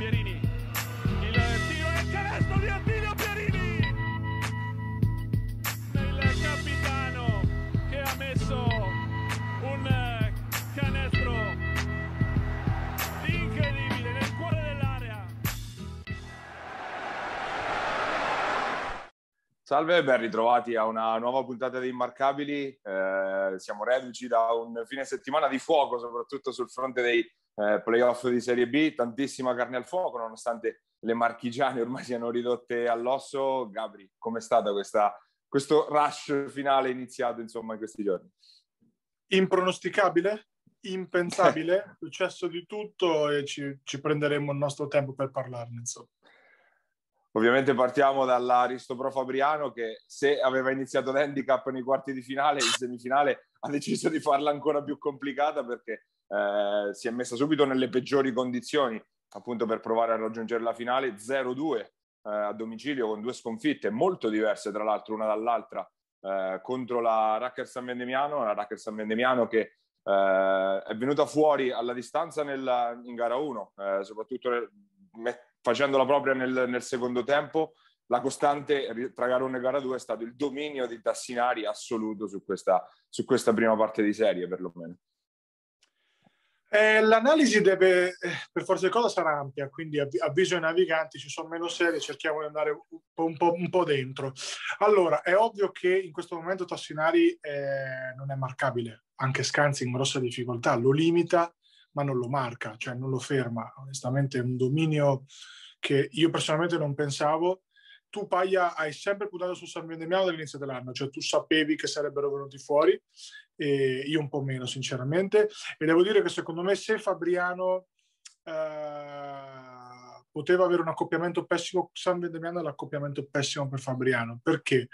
Pierini. Il tiro e il canestro di Attilio Pierini. Il capitano che ha messo un canestro incredibile nel cuore dell'area. Salve ben ritrovati a una nuova puntata di Immarcabili. Eh, siamo reduci da un fine settimana di fuoco, soprattutto sul fronte dei eh, playoff di Serie B. Tantissima carne al fuoco, nonostante le marchigiane ormai siano ridotte all'osso. Gabri, com'è stato questa, questo rush finale iniziato insomma in questi giorni? Impronosticabile, impensabile, è successo di tutto e ci, ci prenderemo il nostro tempo per parlarne. Insomma. Ovviamente partiamo dall'Aristo Pro Fabriano che se aveva iniziato l'handicap nei quarti di finale, in semifinale ha deciso di farla ancora più complicata perché eh, si è messa subito nelle peggiori condizioni appunto per provare a raggiungere la finale 0-2 eh, a domicilio con due sconfitte molto diverse tra l'altro una dall'altra eh, contro la Racker San Vendemiano, la Racker San Vendemiano che eh, è venuta fuori alla distanza nel, in gara 1, eh, soprattutto met- facendola propria nel, nel, secondo tempo, la costante tra gara 1 e gara 2 è stato il dominio di Tassinari assoluto su questa, su questa prima parte di serie, perlomeno. Eh, l'analisi deve, eh, per forza di cosa, sarà ampia, quindi avviso ai naviganti, ci sono meno serie, cerchiamo di andare un po', un po', un po dentro. Allora, è ovvio che in questo momento Tassinari eh, non è marcabile, anche Scanzi in grossa difficoltà, lo limita ma non lo marca, cioè non lo ferma. Onestamente è un dominio che io personalmente non pensavo. Tu, Paglia, hai sempre puntato su San Vendemiano dall'inizio dell'anno, cioè tu sapevi che sarebbero venuti fuori, e io un po' meno, sinceramente. E devo dire che secondo me se Fabriano eh, poteva avere un accoppiamento pessimo, San Vendemiano è l'accoppiamento pessimo per Fabriano. Perché?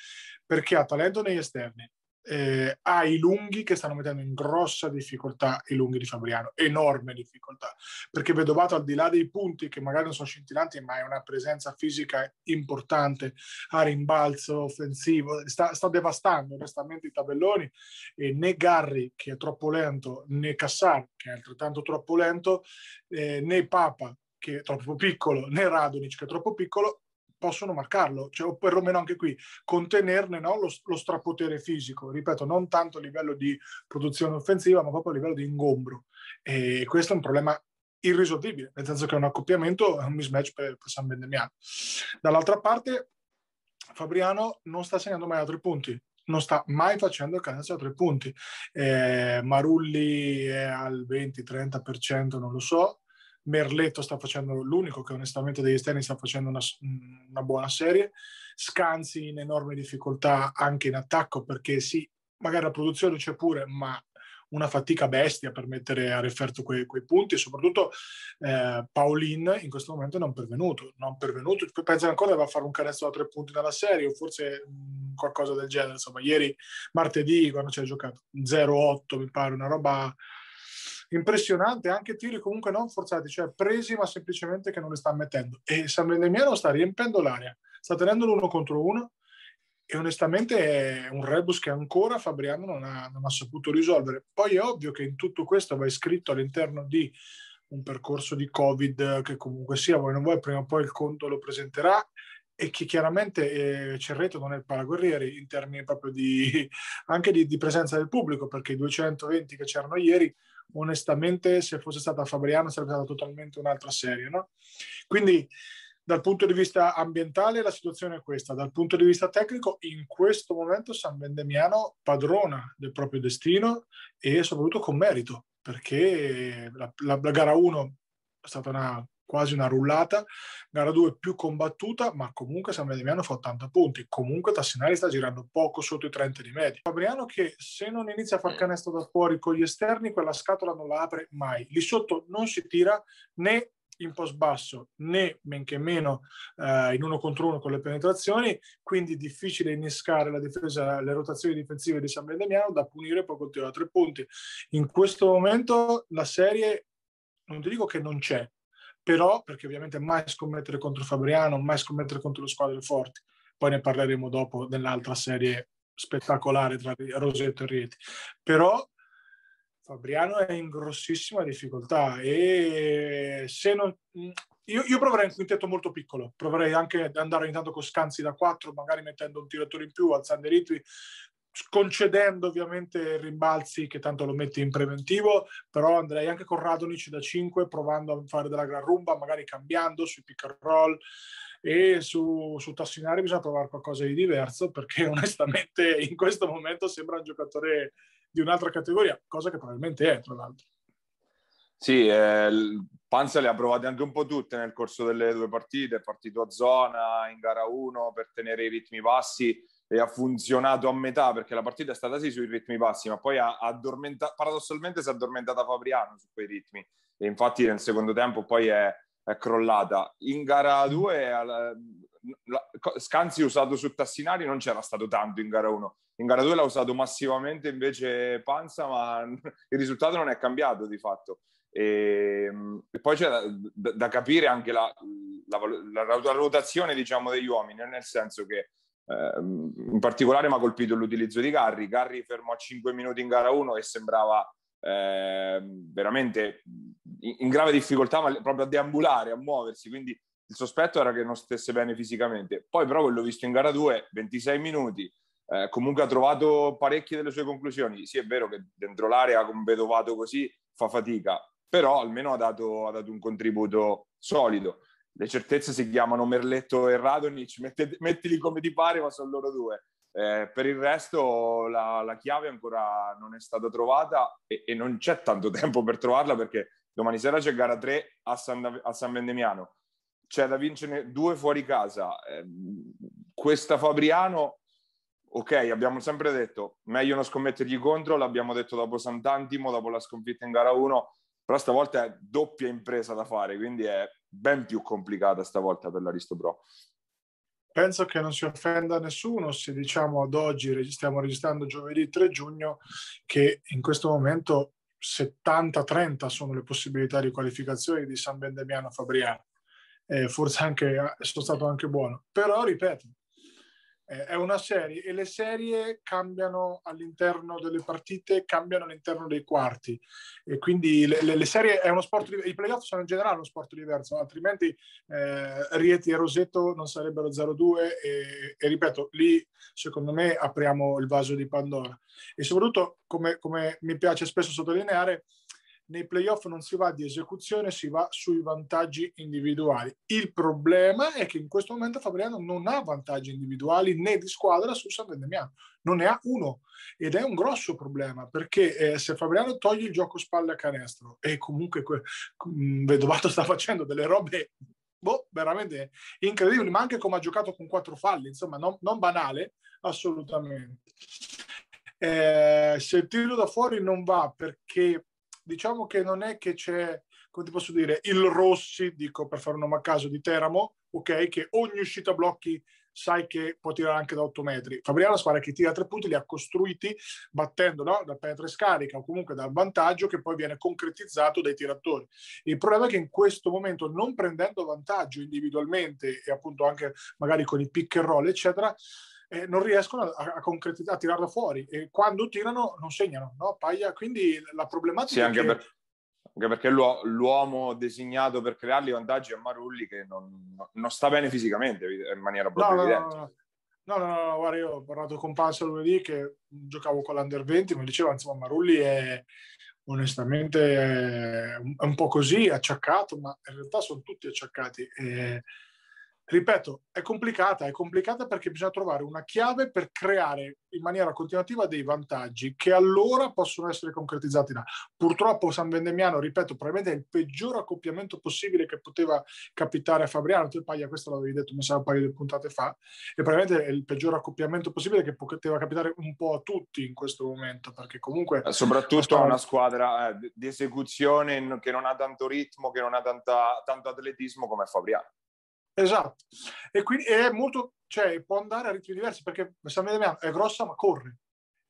Perché ha talento negli esterni, eh, ha i lunghi che stanno mettendo in grossa difficoltà i lunghi di Fabriano, enorme difficoltà, perché Vedovato al di là dei punti che magari non sono scintillanti, ma è una presenza fisica importante, a rimbalzo offensivo, sta, sta devastando onestamente i tabelloni e né Garri che è troppo lento, né Cassar che è altrettanto troppo lento, eh, né Papa che è troppo piccolo, né Radonic che è troppo piccolo, possono marcarlo, cioè, o perlomeno anche qui contenerne no, lo, lo, strapotere fisico, ripeto, non tanto a livello di produzione offensiva, ma proprio a livello di ingombro. E questo è un problema irrisolvibile, nel senso che un accoppiamento, è un mismatch per, per San Bendemiano. Dall'altra parte, Fabriano non sta segnando mai a tre punti, non sta mai facendo il canestro a tre punti. Eh, Marulli è al 20-30%, non lo so, Merletto sta facendo l'unico che onestamente degli esterni sta facendo una, una, buona serie, Scanzi in enorme difficoltà anche in attacco perché sì, magari la produzione c'è pure, ma una fatica bestia per mettere a referto quei, quei punti. E soprattutto eh, Paulin in questo momento non pervenuto, non pervenuto, pensa ancora che va a fare un canestro da tre punti nella serie o forse mh, qualcosa del genere, insomma ieri martedì quando ci ha giocato 0-8 mi pare una roba impressionante, anche tiri comunque non forzati, cioè presi ma semplicemente che non li sta mettendo. E San Vendemiano sta riempendo l'area, sta tenendo l'uno contro uno e onestamente è un rebus che ancora Fabriano non ha, non ha saputo risolvere. Poi è ovvio che in tutto questo va iscritto all'interno di un percorso di Covid che comunque sia, voi non vuoi, prima o poi il conto lo presenterà e che chiaramente eh, Cerreto non è il paraguerrieri in termini proprio di, anche di, di, presenza del pubblico, perché i 220 che c'erano ieri onestamente se fosse stata Fabriano sarebbe stata totalmente un'altra serie. No? Quindi dal punto di vista ambientale la situazione è questa, dal punto di vista tecnico in questo momento San Vendemiano padrona del proprio destino e soprattutto con merito, perché la, la, la gara 1 è stata una quasi una rullata, gara 2 più combattuta, ma comunque San Mediano fa 80 punti, comunque Tassinari sta girando poco sotto i 30 di media. Fabriano che se non inizia a far canestro da fuori con gli esterni, quella scatola non la apre mai, lì sotto non si tira né in post basso né men che meno eh, in uno contro uno con le penetrazioni, quindi difficile innescare la difesa, le rotazioni difensive di San Bendemiano da punire poi col tiro a tre punti. In questo momento la serie, non ti dico che non c'è, però perché ovviamente mai scommettere contro Fabriano, mai scommettere contro le squadre forti. Poi ne parleremo dopo nell'altra serie spettacolare tra Rosetto e Rieti. Però Fabriano è in grossissima difficoltà e se non io, io, proverei un quintetto molto piccolo, proverei anche ad andare intanto con Scanzi da 4, magari mettendo un tiratore in più, alzando i ritmi, concedendo ovviamente rimbalzi che tanto lo metti in preventivo, però andrei anche con Radonic da 5 provando a fare della gran rumba, magari cambiando sui pick and roll e su, su Tassinari bisogna provare qualcosa di diverso perché onestamente in questo momento sembra un giocatore di un'altra categoria, cosa che probabilmente è tra l'altro. Sì, eh, Panza le ha provate anche un po' tutte nel corso delle due partite, è partito a zona in gara 1 per tenere i ritmi bassi e ha funzionato a metà perché la partita è stata sì sui ritmi bassi, ma poi ha addormentato, paradossalmente si è addormentata Fabriano su quei ritmi e infatti nel secondo tempo poi è, è crollata. In gara 2 Scanzi usato su Tassinari non c'era stato tanto in gara 1, in gara 2 l'ha usato massivamente invece Panza, ma il risultato non è cambiato di fatto. E, e poi c'è da, da, capire anche la, la, la, la valutazione diciamo, degli uomini, nel senso che eh, in particolare mi ha colpito l'utilizzo di Garri. Garri fermò a 5 minuti in gara 1 e sembrava eh, veramente in, in, grave difficoltà, ma proprio a deambulare, a muoversi. Quindi il sospetto era che non stesse bene fisicamente. Poi, però, quello visto in gara 2, 26 minuti. Eh, comunque ha trovato parecchie delle sue conclusioni. Sì, è vero che dentro l'area con Vedovato così fa fatica, però almeno ha dato, ha dato un contributo solido le certezze si chiamano Merletto e Radonic, mettete, mettili come ti pare, ma sono loro due. Eh, per il resto la, la, chiave ancora non è stata trovata e, e, non c'è tanto tempo per trovarla perché domani sera c'è gara 3 a San, a San Vendemiano. C'è da vincere due fuori casa. Eh, questa Fabriano, ok, abbiamo sempre detto meglio non scommettergli contro, l'abbiamo detto dopo Sant'Antimo, dopo la sconfitta in gara 1, però stavolta è doppia impresa da fare, quindi è ben più complicata stavolta per l'Aristo Pro. Penso che non si offenda nessuno se diciamo ad oggi, stiamo registrando giovedì 3 giugno, che in questo momento 70-30 sono le possibilità di qualificazione di San Bendemiano Fabriano. Eh, forse anche, sono stato anche buono. Però, ripeto, eh, è una serie e le serie cambiano all'interno delle partite, cambiano all'interno dei quarti. E quindi le, le, le serie è uno sport, i playoff sono in generale uno sport diverso, altrimenti eh, Rieti e Rosetto non sarebbero 0-2 e, e, ripeto, lì secondo me apriamo il vaso di Pandora. E soprattutto come, come mi piace spesso sottolineare nei playoff non si va di esecuzione, si va sui vantaggi individuali. Il problema è che in questo momento Fabriano non ha vantaggi individuali né di squadra su San Vendemiano, non ne ha uno ed è un grosso problema perché eh, se Fabriano toglie il gioco spalle a canestro e comunque que- mm, Vedovato sta facendo delle robe boh, veramente incredibili, ma anche come ha giocato con quattro falli, insomma non, non banale assolutamente. Eh, se il tiro da fuori non va perché diciamo che non è che c'è, come ti posso dire, il Rossi, dico per fare un nome a caso, di Teramo, ok, che ogni uscita blocchi sai che può tirare anche da 8 metri. Fabriano squadra che tira tre punti li ha costruiti battendo no? da penetra scarica o comunque dal vantaggio che poi viene concretizzato dai tiratori. Il problema è che in questo momento non prendendo vantaggio individualmente e appunto anche magari con i pick and roll eccetera, eh, non riescono a, a concretizzare, a tirarlo fuori e quando tirano non segnano, no? Paglia, quindi la problematica sì, anche, che... per, anche perché l'uomo designato per crearli vantaggi è Marulli che non, non sta bene fisicamente in maniera proprio no, evidente. No, no, no, no, no, guarda, io ho parlato con Panza lunedì che giocavo con l'Under 20, mi diceva, insomma, Marulli è onestamente è un, po' così, acciaccato, ma in realtà sono tutti acciaccati. E ripeto, è complicata, è complicata perché bisogna trovare una chiave per creare in maniera continuativa dei vantaggi che allora possono essere concretizzati là. Purtroppo San Vendemiano, ripeto, probabilmente è il peggior accoppiamento possibile che poteva capitare a Fabriano, tu Paglia questo l'avevi detto mi sa un paio di puntate fa, e probabilmente è il peggior accoppiamento possibile che poteva capitare un po' a tutti in questo momento, perché comunque... Eh, soprattutto a una squadra eh, di esecuzione che non ha tanto ritmo, che non ha tanta, tanto atletismo come Fabriano. Esatto, e quindi è molto, cioè può andare a ritmi diversi perché è grossa ma corre,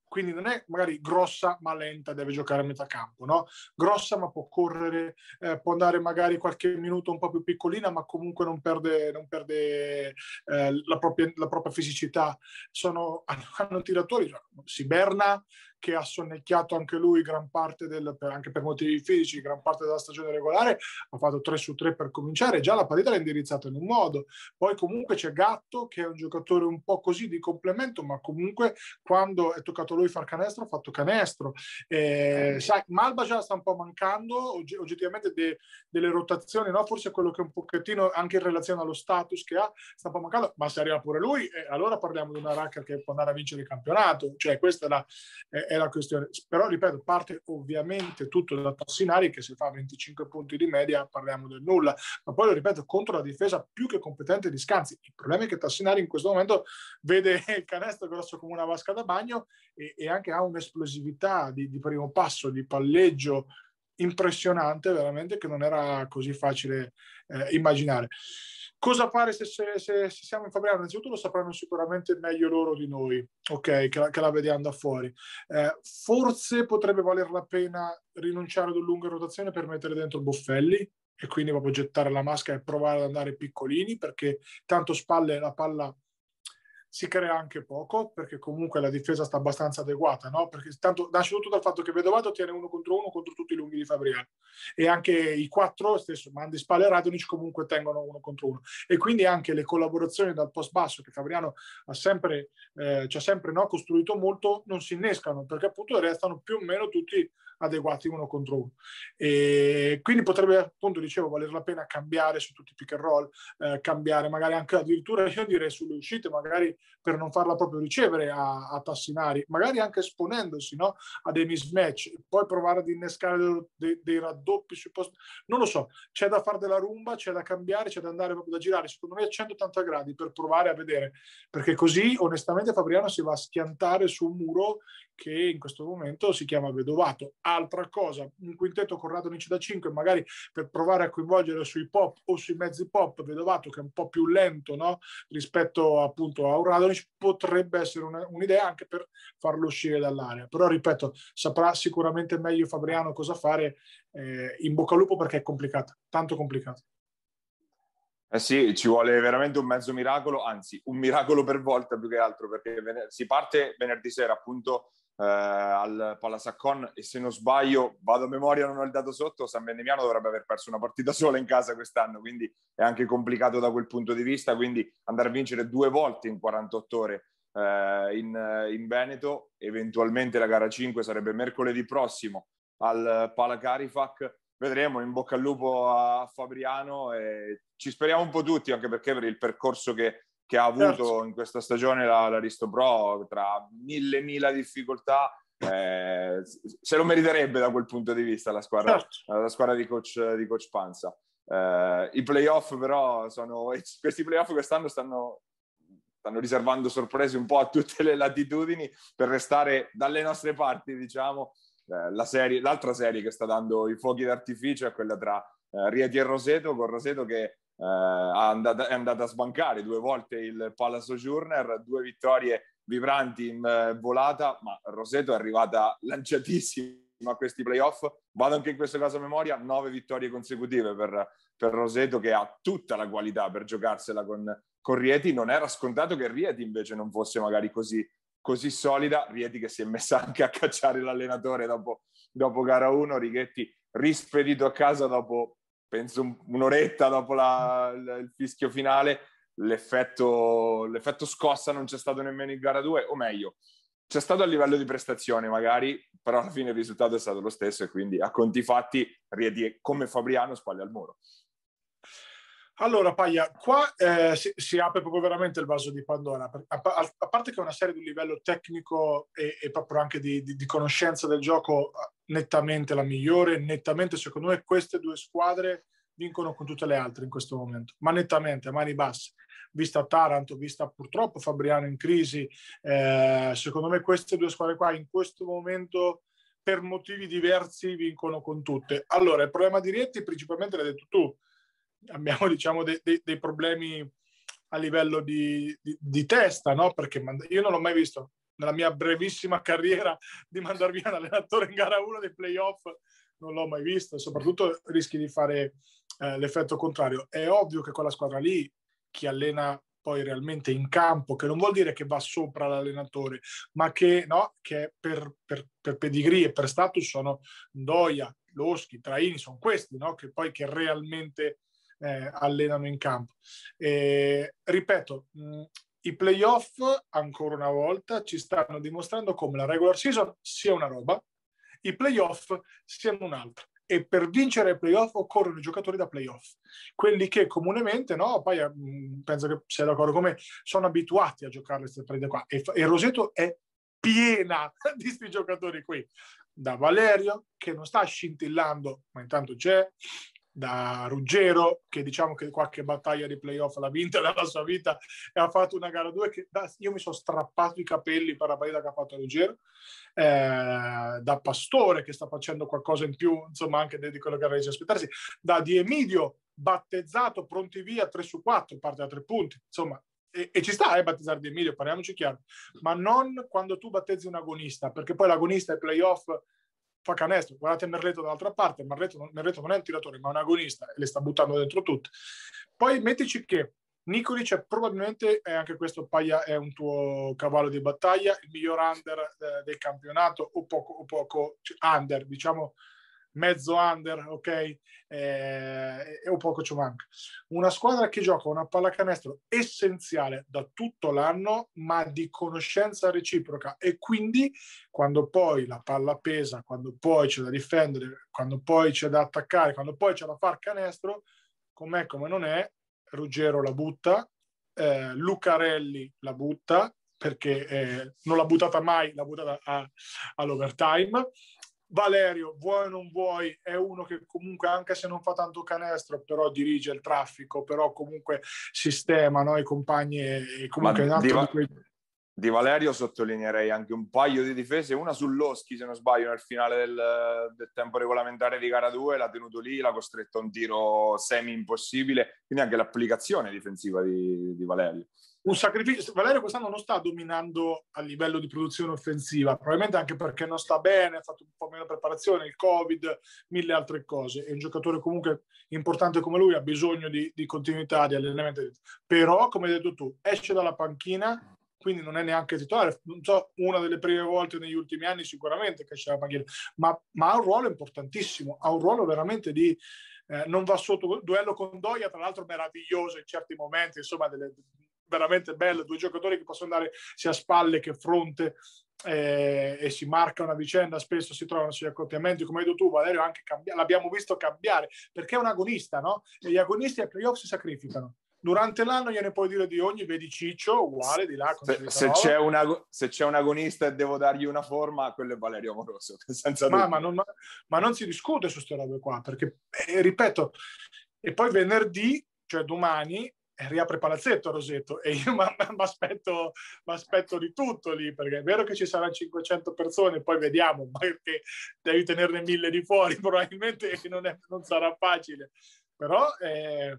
quindi non è magari grossa ma lenta, deve giocare a metà campo, no? Grossa ma può correre, eh, può andare magari qualche minuto un po' più piccolina ma comunque non perde, non perde eh, la, propria, la, propria, fisicità. Sono, hanno, tiratori, Siberna che ha sonnecchiato anche lui gran parte del, per, anche per motivi fisici, gran parte della stagione regolare, ha fatto 3 su 3 per cominciare, già la partita l'ha indirizzata in un modo. Poi comunque c'è Gatto che è un giocatore un po' così di complemento, ma comunque quando è toccato a lui far canestro ha fatto canestro. Eh, sai, Malba già sta un po' mancando, oggettivamente de, delle rotazioni, no? forse quello che un pochettino anche in relazione allo status che ha sta un po' mancando, ma se arriva pure lui, eh, allora parliamo di una racca che può andare a vincere il campionato, cioè questa è la, è la questione. Però ripeto, parte ovviamente tutto da Tassinari che se fa 25 punti di media parliamo del nulla, ma poi lo ripeto, contro la difesa più che competente di Scanzi. Il problema è che Tassinari in questo momento vede il canestro grosso come una vasca da bagno e, e anche ha un'esplosività di, di primo passo, di palleggio impressionante, veramente che non era così facile eh, immaginare. Cosa fare se, se, se, se, siamo in Fabriano? Innanzitutto lo sapranno sicuramente meglio loro di noi, ok, che la, che la vediamo da fuori. Eh, forse potrebbe valer la pena rinunciare ad un lunga rotazione per mettere dentro Boffelli e quindi proprio gettare la maschera e provare ad andare piccolini perché tanto spalle la palla si crea anche poco perché comunque la difesa sta abbastanza adeguata, no? Perché tanto nasce tutto dal fatto che Vedovato tiene uno contro uno contro tutti i lunghi di Fabriano e anche i quattro, stesso Mandi Spalle e Radonic comunque tengono uno contro uno e quindi anche le collaborazioni dal post basso che Fabriano ha sempre, eh, ci ha sempre no, costruito molto non si innescano perché appunto restano più o meno tutti adeguati uno contro uno. E quindi potrebbe, appunto, dicevo, valere la pena cambiare su tutti i pick and roll, eh, cambiare magari anche addirittura, io direi sulle uscite, magari per non farla proprio ricevere a, a Tassinari, magari anche esponendosi no? a dei mismatch, poi provare ad innescare dei, dei, dei raddoppi sui post. Non lo so, c'è da fare della rumba, c'è da cambiare, c'è da andare proprio da girare, secondo me a 180 gradi per provare a vedere, perché così onestamente Fabriano si va a schiantare su un muro che in questo momento si chiama Vedovato. Altra cosa, un quintetto con Radonic da 5, magari per provare a coinvolgere sui pop o sui mezzi pop Vedovato, che è un po' più lento no? rispetto appunto a un Radonic, potrebbe essere una, un'idea anche per farlo uscire dall'area. Però ripeto, saprà sicuramente meglio Fabriano cosa fare. Eh, in bocca al lupo perché è complicata, tanto complicata. Eh sì, ci vuole veramente un mezzo miracolo, anzi un miracolo per volta più che altro, perché si parte venerdì sera appunto eh, al Palasaccon e se non sbaglio, vado a memoria, non ho il dato sotto, San Vendemiano dovrebbe aver perso una partita sola in casa quest'anno, quindi è anche complicato da quel punto di vista, quindi andare a vincere due volte in 48 ore eh, in, in, Veneto, eventualmente la gara 5 sarebbe mercoledì prossimo al Palacarifac, vedremo, in bocca al lupo a Fabriano e ci speriamo un po' tutti, anche perché per il percorso che che ha avuto certo. in questa stagione la, l'Aristo Pro tra mille mila difficoltà eh, se lo meriterebbe da quel punto di vista la squadra, certo. la squadra di, coach, di coach Panza eh, i playoff però sono questi playoff quest'anno stanno, stanno riservando sorprese un po' a tutte le latitudini per restare dalle nostre parti diciamo eh, la serie, l'altra serie che sta dando i fuochi d'artificio è quella tra eh, Rieti e Roseto con Roseto che eh, è andata a sbancare due volte il Palace Sojourner, due vittorie vibranti in eh, volata, ma Roseto è arrivata lanciatissima a questi playoff. Vado anche in questo caso a memoria, nove vittorie consecutive per, per Roseto che ha tutta la qualità per giocarsela con, con Rieti. Non era scontato che Rieti invece non fosse magari così, così solida. Rieti che si è messa anche a cacciare l'allenatore dopo, dopo gara 1, Righetti rispedito a casa dopo penso un'oretta dopo la, il fischio finale, l'effetto, l'effetto scossa non c'è stato nemmeno in gara 2, o meglio, c'è stato a livello di prestazione magari, però alla fine il risultato è stato lo stesso e quindi a conti fatti come Fabriano spaglia al muro. Allora, Paglia, qua eh, si, si, apre proprio veramente il vaso di Pandora, a, a, parte che è una serie di livello tecnico e, e proprio anche di, di, di, conoscenza del gioco nettamente la migliore, nettamente secondo me queste due squadre vincono con tutte le altre in questo momento, ma nettamente, a mani basse. Vista Taranto, vista purtroppo Fabriano in crisi, eh, secondo me queste due squadre qua in questo momento per motivi diversi vincono con tutte. Allora, il problema di Rietti principalmente l'hai detto tu, abbiamo diciamo de, de, dei problemi a livello di, di, di testa, no? Perché io non l'ho mai visto nella mia brevissima carriera di mandar via un allenatore in gara 1 dei playoff, non l'ho mai visto, soprattutto rischi di fare eh, l'effetto contrario. È ovvio che quella squadra lì, chi allena poi realmente in campo, che non vuol dire che va sopra l'allenatore, ma che, no, che per, per, per pedigree e per status sono Doia, Loschi, Traini, sono questi no, che poi che realmente eh, allenano in campo. E, ripeto, mh, i playoff, ancora una volta, ci stanno dimostrando come la regular season sia una roba, i playoff siano un'altra. E per vincere i playoff occorrono i giocatori da playoff, quelli che comunemente, no, poi mh, penso che sia d'accordo con me, sono abituati a giocare queste partite qua. E, e Roseto è piena di questi giocatori qui. Da Valerio, che non sta scintillando, ma intanto c'è, da Ruggero, che diciamo che qualche battaglia di playoff l'ha vinta nella sua vita e ha fatto una gara 2 che da, io mi sono strappato i capelli per la partita che ha fatto Ruggero, eh, da Pastore che sta facendo qualcosa in più, insomma anche di quello che avrei di aspettarsi, da Di Emidio battezzato, pronti via 3 su 4, parte da 3 punti, insomma e, e, ci sta eh, battezzare Di Emilio, parliamoci chiaro, ma non quando tu battezzi un agonista, perché poi l'agonista è playoff fa canestro. Guardate Merleto dall'altra parte, Merleto, Merleto non è un tiratore, ma un agonista e le sta buttando dentro tutte. Poi mettici che Nicolic è probabilmente, è anche questo Paia è un tuo cavallo di battaglia, il miglior under eh, del campionato o poco, o poco cioè under, diciamo mezzo under, ok? Eh, e un poco ci manca. Una squadra che gioca una pallacanestro essenziale da tutto l'anno, ma di conoscenza reciproca e quindi quando poi la palla pesa, quando poi c'è da difendere, quando poi c'è da attaccare, quando poi c'è da far canestro, com'è come non è, Ruggero la butta, eh, Lucarelli la butta, perché eh, non l'ha buttata mai, l'ha buttata all'overtime. Valerio, vuoi o non vuoi, è uno che comunque, anche se non fa tanto canestro, però dirige il traffico, però comunque sistema no? i compagni e comunque Ma di, Va- quei... di, Valerio sottolineerei anche un paio di difese, una sull'Oschi, se non sbaglio, nel finale del, del tempo regolamentare di gara 2, l'ha tenuto lì, l'ha costretto a un tiro semi impossibile, quindi anche l'applicazione difensiva di, di Valerio un sacrificio. Valerio quest'anno non sta dominando a livello di produzione offensiva, probabilmente anche perché non sta bene, ha fatto un po' meno preparazione, il Covid, mille altre cose. È un giocatore comunque importante come lui, ha bisogno di, di continuità, di allenamento. Però, come hai detto tu, esce dalla panchina, quindi non è neanche titolare. Non so, una delle prime volte negli ultimi anni sicuramente che esce dalla panchina, ma, ma ha un ruolo importantissimo, ha un ruolo veramente di... Eh, non va sotto duello con Doia, tra l'altro meraviglioso in certi momenti, insomma, delle, veramente bello, due giocatori che possono andare sia a spalle che a fronte eh, e si marcano a vicenda, spesso si trovano sugli accoppiamenti, come hai detto tu Valerio, anche cambi- l'abbiamo visto cambiare, perché è un agonista, no? E gli agonisti ai playoff si sacrificano. Durante l'anno gliene puoi dire di ogni, vedi Ciccio, uguale di là. Se, se, c'è una, se, c'è un agonista e devo dargli una forma, quello è Valerio Amoroso, senza ma, ma, non, ma, ma, non, si discute su queste robe qua, perché, eh, ripeto, e poi venerdì, cioè domani, riapre palazzetto Rosetto e io mi aspetto, di tutto lì perché è vero che ci saranno 500 persone poi vediamo perché devi tenerne mille di fuori probabilmente non, è, non sarà facile però eh,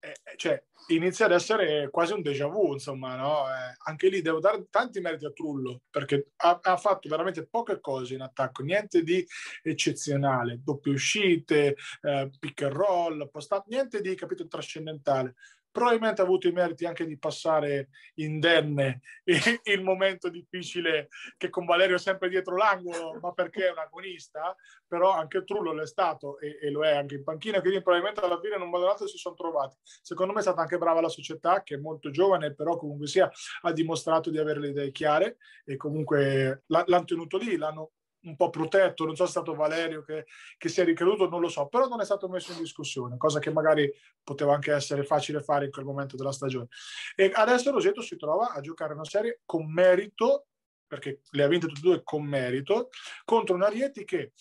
eh, cioè, inizia ad essere quasi un déjà vu insomma no? eh, anche lì devo dare tanti meriti a Trullo perché ha, ha, fatto veramente poche cose in attacco niente di eccezionale doppie uscite eh, pick and roll post niente di capito trascendentale probabilmente ha avuto i meriti anche di passare indenne il momento difficile che con Valerio è sempre dietro l'angolo, ma perché è un agonista, però anche Trullo l'è stato e, e lo è anche in panchina, quindi probabilmente alla fine in un modo o l'altro si sono trovati. Secondo me è stata anche brava la società, che è molto giovane, però comunque sia ha dimostrato di avere le idee chiare e comunque l'hanno tenuto lì, l'hanno un po' protetto, non so se è stato Valerio che, che, si è ricreduto, non lo so, però non è stato messo in discussione, cosa che magari poteva anche essere facile fare in quel momento della stagione. E adesso Roseto si trova a giocare una serie con merito, perché le ha vinte tutte e due con merito, contro un Arieti che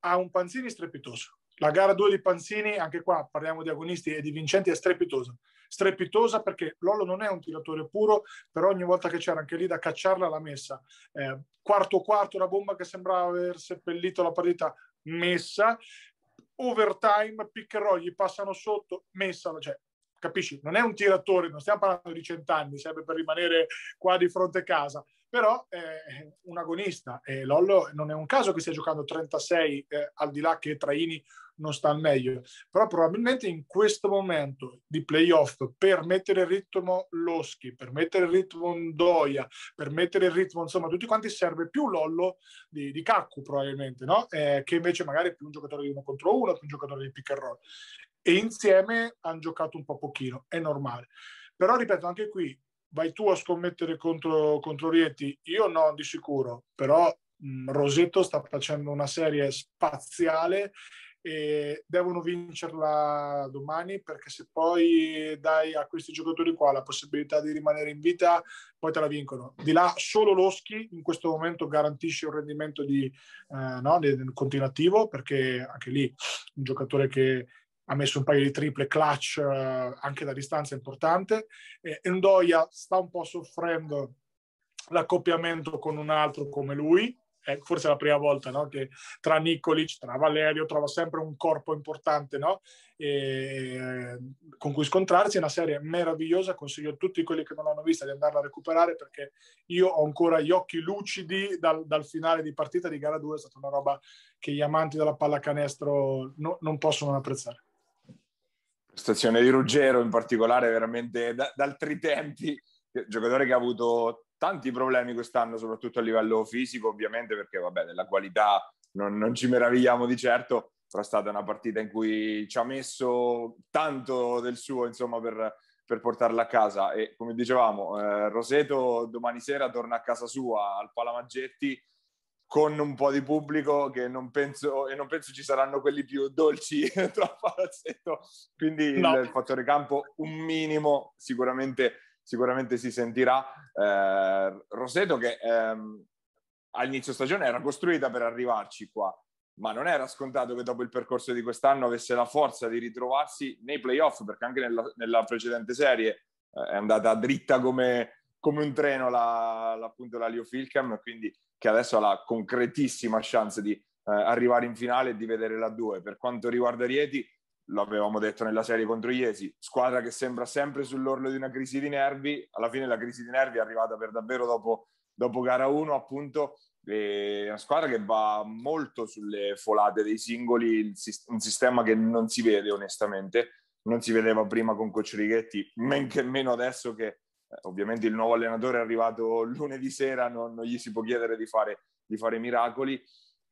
ha un Panzini strepitoso. La gara 2 di Panzini, anche qua parliamo di agonisti e di vincenti, è strepitosa strepitosa perché Lollo non è un tiratore puro, però ogni volta che c'era anche lì da cacciarla l'ha messa. Eh, quarto quarto, una bomba che sembrava aver seppellito la partita messa, overtime, pick and roll, gli passano sotto, messa, cioè capisci? Non è un tiratore, non stiamo parlando di cent'anni, serve per rimanere qua di fronte a casa, però è un agonista e Lollo non è un caso che stia giocando 36 eh, al di là che Traini non sta al meglio, però probabilmente in questo momento di playoff per mettere il ritmo Loschi, per mettere il ritmo Ndoia, per mettere il ritmo insomma tutti quanti serve più Lollo di, di Caccu probabilmente, no? Eh, che invece magari è più un giocatore di uno contro uno, più un giocatore di pick and roll e insieme hanno giocato un po' pochino, è normale. Però ripeto, anche qui vai tu a scommettere contro, contro Rieti, io no di sicuro, però mh, Rosetto sta facendo una serie spaziale e devono vincerla domani perché se poi dai a questi giocatori qua la possibilità di rimanere in vita poi te la vincono. Di là solo Loschi in questo momento garantisce un rendimento di, eh, no, di continuativo perché anche lì un giocatore che ha messo un paio di triple clutch uh, anche da distanza importante. E Ndoia sta un po' soffrendo l'accoppiamento con un altro come lui. Eh, forse è la prima volta no? che tra Nicolic, tra Valerio, trova sempre un corpo importante no? e, con cui scontrarsi. È una serie meravigliosa. Consiglio a tutti quelli che non l'hanno vista di andarla a recuperare perché io ho ancora gli occhi lucidi dal, dal finale di partita di gara 2. È stata una roba che gli amanti della pallacanestro no, non possono apprezzare prestazione di Ruggero in particolare veramente da, da altri tempi, giocatore che ha avuto tanti problemi quest'anno, soprattutto a livello fisico, ovviamente perché vabbè, della qualità non, non, ci meravigliamo di certo, però è stata una partita in cui ci ha messo tanto del suo insomma per, per portarla a casa. E come dicevamo eh, Roseto domani sera torna a casa sua al Palamaggetti con un po' di pubblico che non penso, e non penso ci saranno quelli più dolci tra palazzetto, quindi no. il, fattore campo un minimo sicuramente, sicuramente si sentirà. Eh, Roseto che ehm, all'inizio stagione era costruita per arrivarci qua, ma non era scontato che dopo il percorso di quest'anno avesse la forza di ritrovarsi nei playoff, perché anche nella, nella precedente serie eh, è andata dritta come, come un treno la, la, appunto la Leo Filcam, quindi che adesso ha la concretissima chance di eh, arrivare in finale e di vedere la 2. Per quanto riguarda Rieti, lo avevamo detto nella serie contro Iesi, squadra che sembra sempre sull'orlo di una crisi di nervi, alla fine la crisi di nervi è arrivata per davvero dopo, dopo gara 1 appunto, è una squadra che va molto sulle folate dei singoli, un sistema che non si vede onestamente, non si vedeva prima con Coach Righetti, men che meno adesso che ovviamente il nuovo allenatore è arrivato lunedì sera, non, non gli si può chiedere di fare, di fare miracoli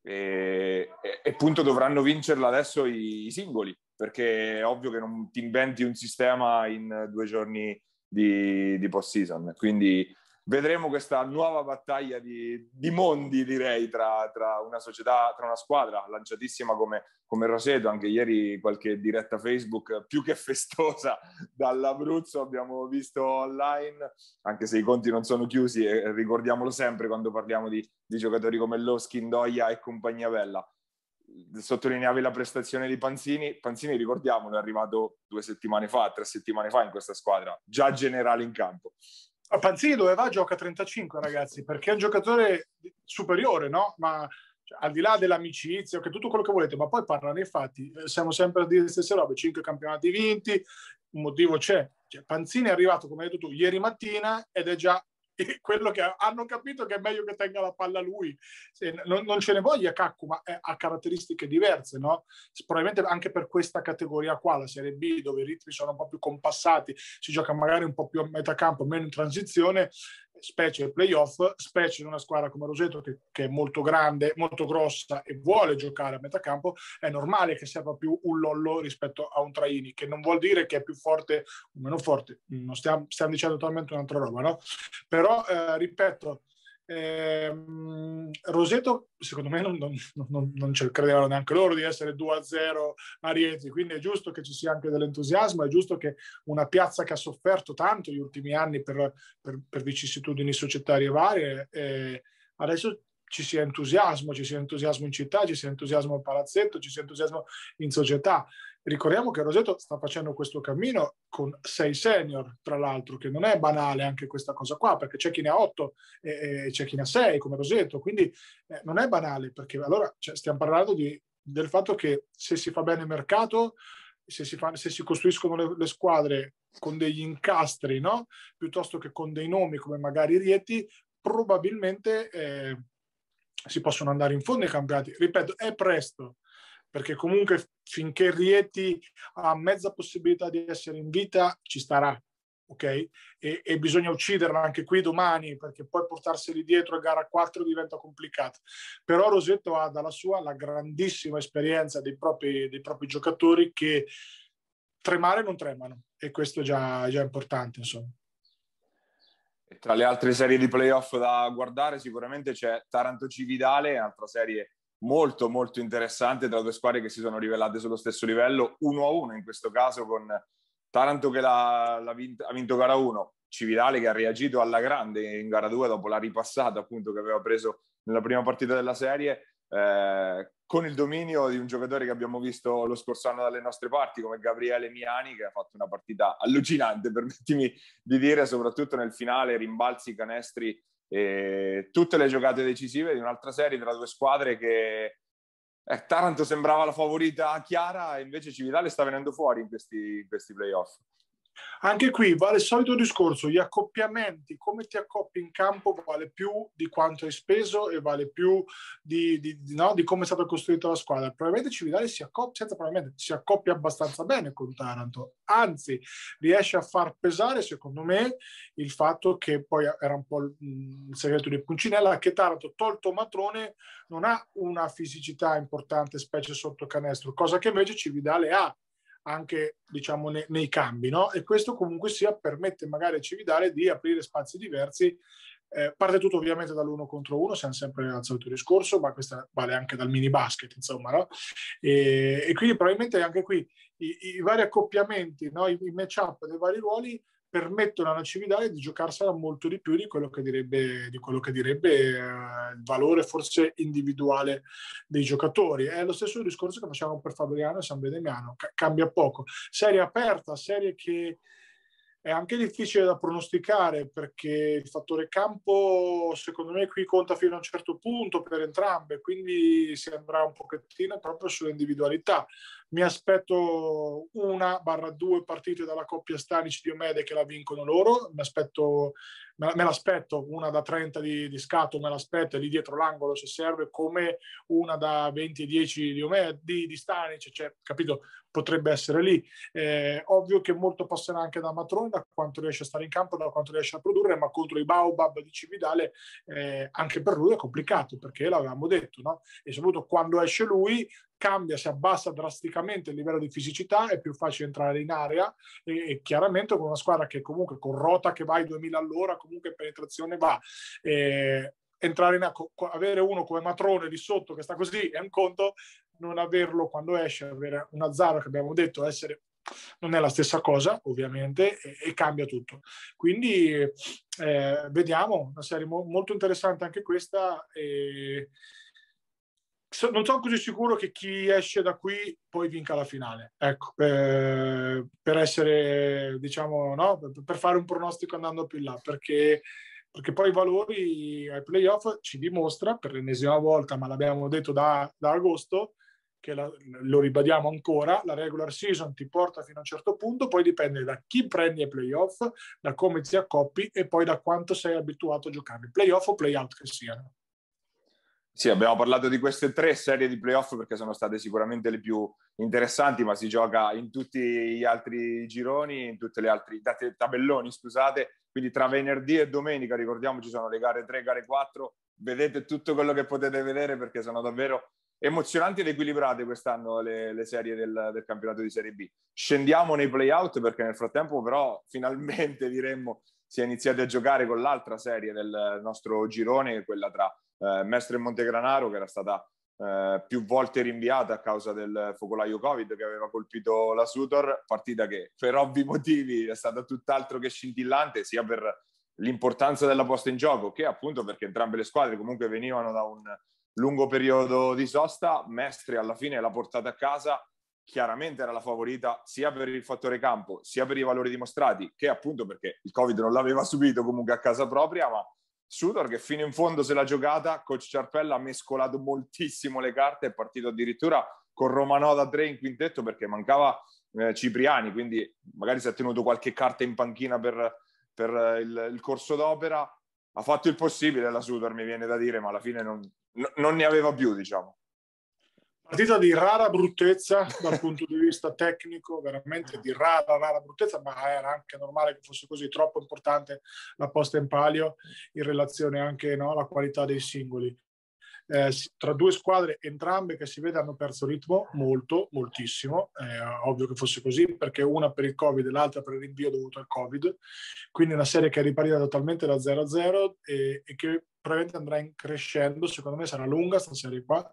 e, appunto dovranno vincerla adesso i, i, singoli, perché è ovvio che non ti inventi un sistema in due giorni di, di post-season. Quindi vedremo questa nuova battaglia di, di mondi, direi, tra, tra, una società, tra una squadra lanciatissima come, come Roseto. Anche ieri qualche diretta Facebook più che festosa dall'Abruzzo abbiamo visto online, anche se i conti non sono chiusi e ricordiamolo sempre quando parliamo di, di giocatori come Loschi, Indoia e compagnia bella sottolineavi la prestazione di Panzini. Panzini, ricordiamolo, è arrivato due settimane fa, tre settimane fa in questa squadra, già generale in campo. A Panzini dove va gioca 35 ragazzi, perché è un giocatore superiore, no? Ma cioè, al di là dell'amicizia, che tutto quello che volete, ma poi parlano nei fatti, eh, siamo sempre a dire le stesse robe, 5 campionati vinti, un motivo c'è. Cioè, Panzini è arrivato, come hai detto tu, ieri mattina ed è già quello che hanno capito che è meglio che tenga la palla lui. Non, non, ce ne voglia Caccu, ma ha caratteristiche diverse, no? Probabilmente anche per questa categoria qua, la Serie B, dove i ritmi sono un po' più compassati, si gioca magari un po' più a metà campo, meno in transizione, specie ai playoff, specie in una squadra come Roseto che, che, è molto grande, molto grossa e vuole giocare a metà campo, è normale che serva più un Lollo rispetto a un Traini, che non vuol dire che è più forte o meno forte, non stiamo, stiamo dicendo totalmente un'altra roba, no? Però, eh, ripeto, eh, Roseto, secondo me, non, non, non, non ci credevano neanche loro di essere 2-0 a Rieti, quindi è giusto che ci sia anche dell'entusiasmo, è giusto che una piazza che ha sofferto tanto gli ultimi anni per, per, per vicissitudini societarie varie, eh, adesso ci sia entusiasmo, ci sia entusiasmo in città, ci sia entusiasmo al palazzetto, ci sia entusiasmo in società. Ricordiamo che Roseto sta facendo questo cammino con sei senior, tra l'altro, che non è banale anche questa cosa qua, perché c'è chi ne ha otto e, c'è chi ne ha sei, come Roseto, quindi eh, non è banale, perché allora cioè, stiamo parlando di, del fatto che se si fa bene il mercato se si, fa, se si costruiscono le, le, squadre con degli incastri, no? piuttosto che con dei nomi come magari Rieti, probabilmente eh, si possono andare in fondo ai campionati. Ripeto, è presto, perché comunque finché Rieti ha mezza possibilità di essere in vita, ci starà. ok? E, e, bisogna ucciderla anche qui domani perché poi portarseli dietro a gara 4 diventa complicato. Però Rosetto ha dalla sua la grandissima esperienza dei propri, dei propri giocatori che tremare non tremano e questo già, già importante. Insomma. Tra le altre serie di playoff da guardare sicuramente c'è Taranto Cividale, un'altra serie molto molto interessante tra due squadre che si sono rivelate sullo stesso livello, 1-1 in questo caso con Taranto che l'ha, l'ha vinto, ha vinto gara 1, Cividale che ha reagito alla grande in gara 2 dopo la ripassata appunto che aveva preso nella prima partita della serie eh, con il dominio di un giocatore che abbiamo visto lo scorso anno dalle nostre parti come Gabriele Miani che ha fatto una partita allucinante permettimi di dire soprattutto nel finale rimbalzi canestri e tutte le giocate decisive di un'altra serie tra due squadre che eh, Taranto sembrava la favorita chiara invece Cividale sta venendo fuori in questi, in questi playoff. Anche qui vale il solito discorso, gli accoppiamenti, come ti accoppi in campo vale più di quanto hai speso e vale più di, di, di, no, di come è stata costruita la squadra. Probabilmente Cividale si accoppia, si accoppia abbastanza bene con Taranto, anzi riesce a far pesare secondo me il fatto che poi era un po' il segreto di Puncinella, che Taranto tolto Matrone non ha una fisicità importante specie sotto canestro, cosa che invece Cividale ha anche diciamo nei, nei cambi no? e questo comunque sia permette magari a Cividale di aprire spazi diversi eh, parte tutto ovviamente dall'uno contro uno, siamo sempre al solito discorso, ma questo vale anche dal mini basket, insomma, no? E, e quindi probabilmente anche qui i, i vari accoppiamenti, no? I, i match-up dei vari ruoli permettono alla Cividale di giocarsela molto di più di quello che direbbe, di quello che direbbe eh, il valore forse individuale dei giocatori. È lo stesso discorso che facciamo per Fabriano e San Benemiano, C- cambia poco. Serie aperta, serie che è anche difficile da pronosticare perché il fattore campo secondo me qui conta fino a un certo punto per entrambe, quindi si andrà un pochettino proprio sulle individualità. Mi aspetto una barra due partite dalla coppia Stanici-Diomede che la vincono loro, mi aspetto me, l'aspetto una da 30 di, di scatto, me l'aspetto lì dietro l'angolo se serve, come una da 20 e 10 di, Ome, di, di Stanic, cioè, capito? Potrebbe essere lì. Eh, ovvio che molto passerà anche da Matrone, da quanto riesce a stare in campo, da quanto riesce a produrre, ma contro i Baobab di Cividale eh, anche per lui è complicato, perché l'avevamo detto, no? E soprattutto quando esce lui cambia, si abbassa drasticamente il livello di fisicità, è più facile entrare in area e, e chiaramente con una squadra che comunque con rota che va ai 2000 all'ora, comunque penetrazione va. Eh, entrare in avere uno come Matrone di sotto che sta così è un conto, non averlo quando esce, avere un azzaro che abbiamo detto essere non è la stessa cosa ovviamente e, e cambia tutto. Quindi eh, vediamo, una serie mo- molto interessante anche questa. E, non sono così sicuro che chi esce da qui poi vinca la finale. Ecco, per, per essere, diciamo, no, per fare un pronostico andando più in là, perché, perché poi i valori ai playoff ci dimostra per l'ennesima volta, ma l'abbiamo detto da, da agosto, che la, lo ribadiamo ancora, la regular season ti porta fino a un certo punto, poi dipende da chi prendi ai playoff, da come ti accoppi e poi da quanto sei abituato a giocare, playoff o playout che siano. Sì, abbiamo parlato di queste tre serie di playoff perché sono state sicuramente le più interessanti, ma si gioca in tutti gli altri gironi, in tutti gli altri tabelloni, scusate. Quindi tra venerdì e domenica, ricordiamoci, sono le gare 3, gare 4. Vedete tutto quello che potete vedere perché sono davvero emozionanti ed equilibrate quest'anno le, le serie del, del, campionato di Serie B. Scendiamo nei playout perché nel frattempo però finalmente diremmo si è iniziati a giocare con l'altra serie del nostro girone, quella tra eh, Mestre Montegranaro che era stata eh, più volte rinviata a causa del focolaio Covid che aveva colpito la Sutor, partita che per ovvi motivi è stata tutt'altro che scintillante, sia per l'importanza della posta in gioco che appunto perché entrambe le squadre comunque venivano da un lungo periodo di sosta. Mestre alla fine l'ha portata a casa, chiaramente era la favorita sia per il fattore campo sia per i valori dimostrati che appunto perché il Covid non l'aveva subito comunque a casa propria, ma Sutor che fino in fondo se l'ha giocata, coach Ciarpella ha mescolato moltissimo le carte, è partito addirittura con Romanò da tre in quintetto perché mancava eh, Cipriani, quindi magari si è tenuto qualche carta in panchina per, per il, il, corso d'opera. Ha fatto il possibile la Sudor, mi viene da dire, ma alla fine non, non ne aveva più, diciamo. Partita di rara bruttezza dal punto di vista tecnico, veramente di rara, rara bruttezza, ma era anche normale che fosse così, troppo importante la posta in palio in relazione anche no, alla qualità dei singoli. Eh, tra due squadre, entrambe che si vede hanno perso ritmo molto, moltissimo. È ovvio che fosse così perché una per il Covid e l'altra per il rinvio dovuto al Covid. Quindi una serie che è riparita totalmente da 0 a 0 e, e che probabilmente andrà in crescendo. Secondo me sarà lunga questa serie qua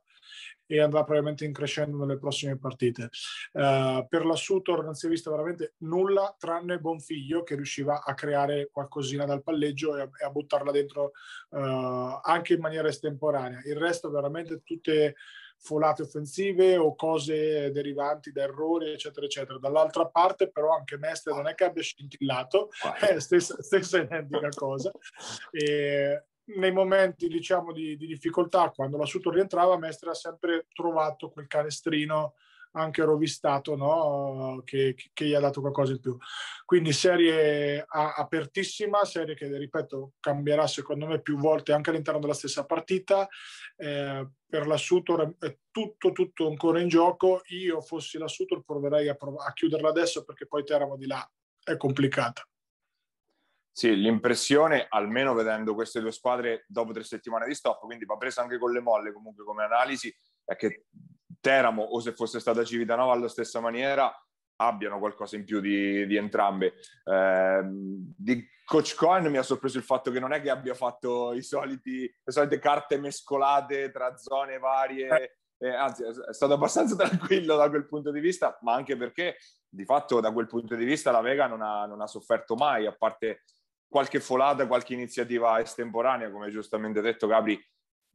e andrà probabilmente in crescendo nelle prossime partite. Uh, per la Sutor non si è visto veramente nulla tranne Bonfiglio che riusciva a creare qualcosina dal palleggio e a, e a buttarla dentro uh, anche in maniera estemporanea. Il resto veramente tutte folate offensive o cose derivanti da errori, eccetera, eccetera. Dall'altra parte, però, anche Mestre non è che abbia scintillato, è stessa, stessa identica cosa. E nei momenti diciamo di, di, difficoltà, quando l'assunto rientrava, Mestre ha sempre trovato quel canestrino anche rovistato no? che, che, gli ha dato qualcosa in più. Quindi serie apertissima, serie che ripeto cambierà secondo me più volte anche all'interno della stessa partita. Eh, per la Sutor è tutto, tutto ancora in gioco. Io fossi la Sutor proverei a, prov- a chiuderla adesso perché poi Teramo di là è complicata. Sì, l'impressione, almeno vedendo queste due squadre dopo tre settimane di stop, quindi va presa anche con le molle comunque come analisi, è che Teramo o se fosse stata Civitanova alla stessa maniera abbiano qualcosa in più di, di entrambe. Eh, di Coach Cohen mi ha sorpreso il fatto che non è che abbia fatto soliti, le solite carte mescolate tra zone varie, eh, anzi è stato abbastanza tranquillo da quel punto di vista, ma anche perché di fatto da quel punto di vista la Vega non ha, non ha sofferto mai, a parte qualche folata, qualche iniziativa estemporanea, come giustamente detto Gabri,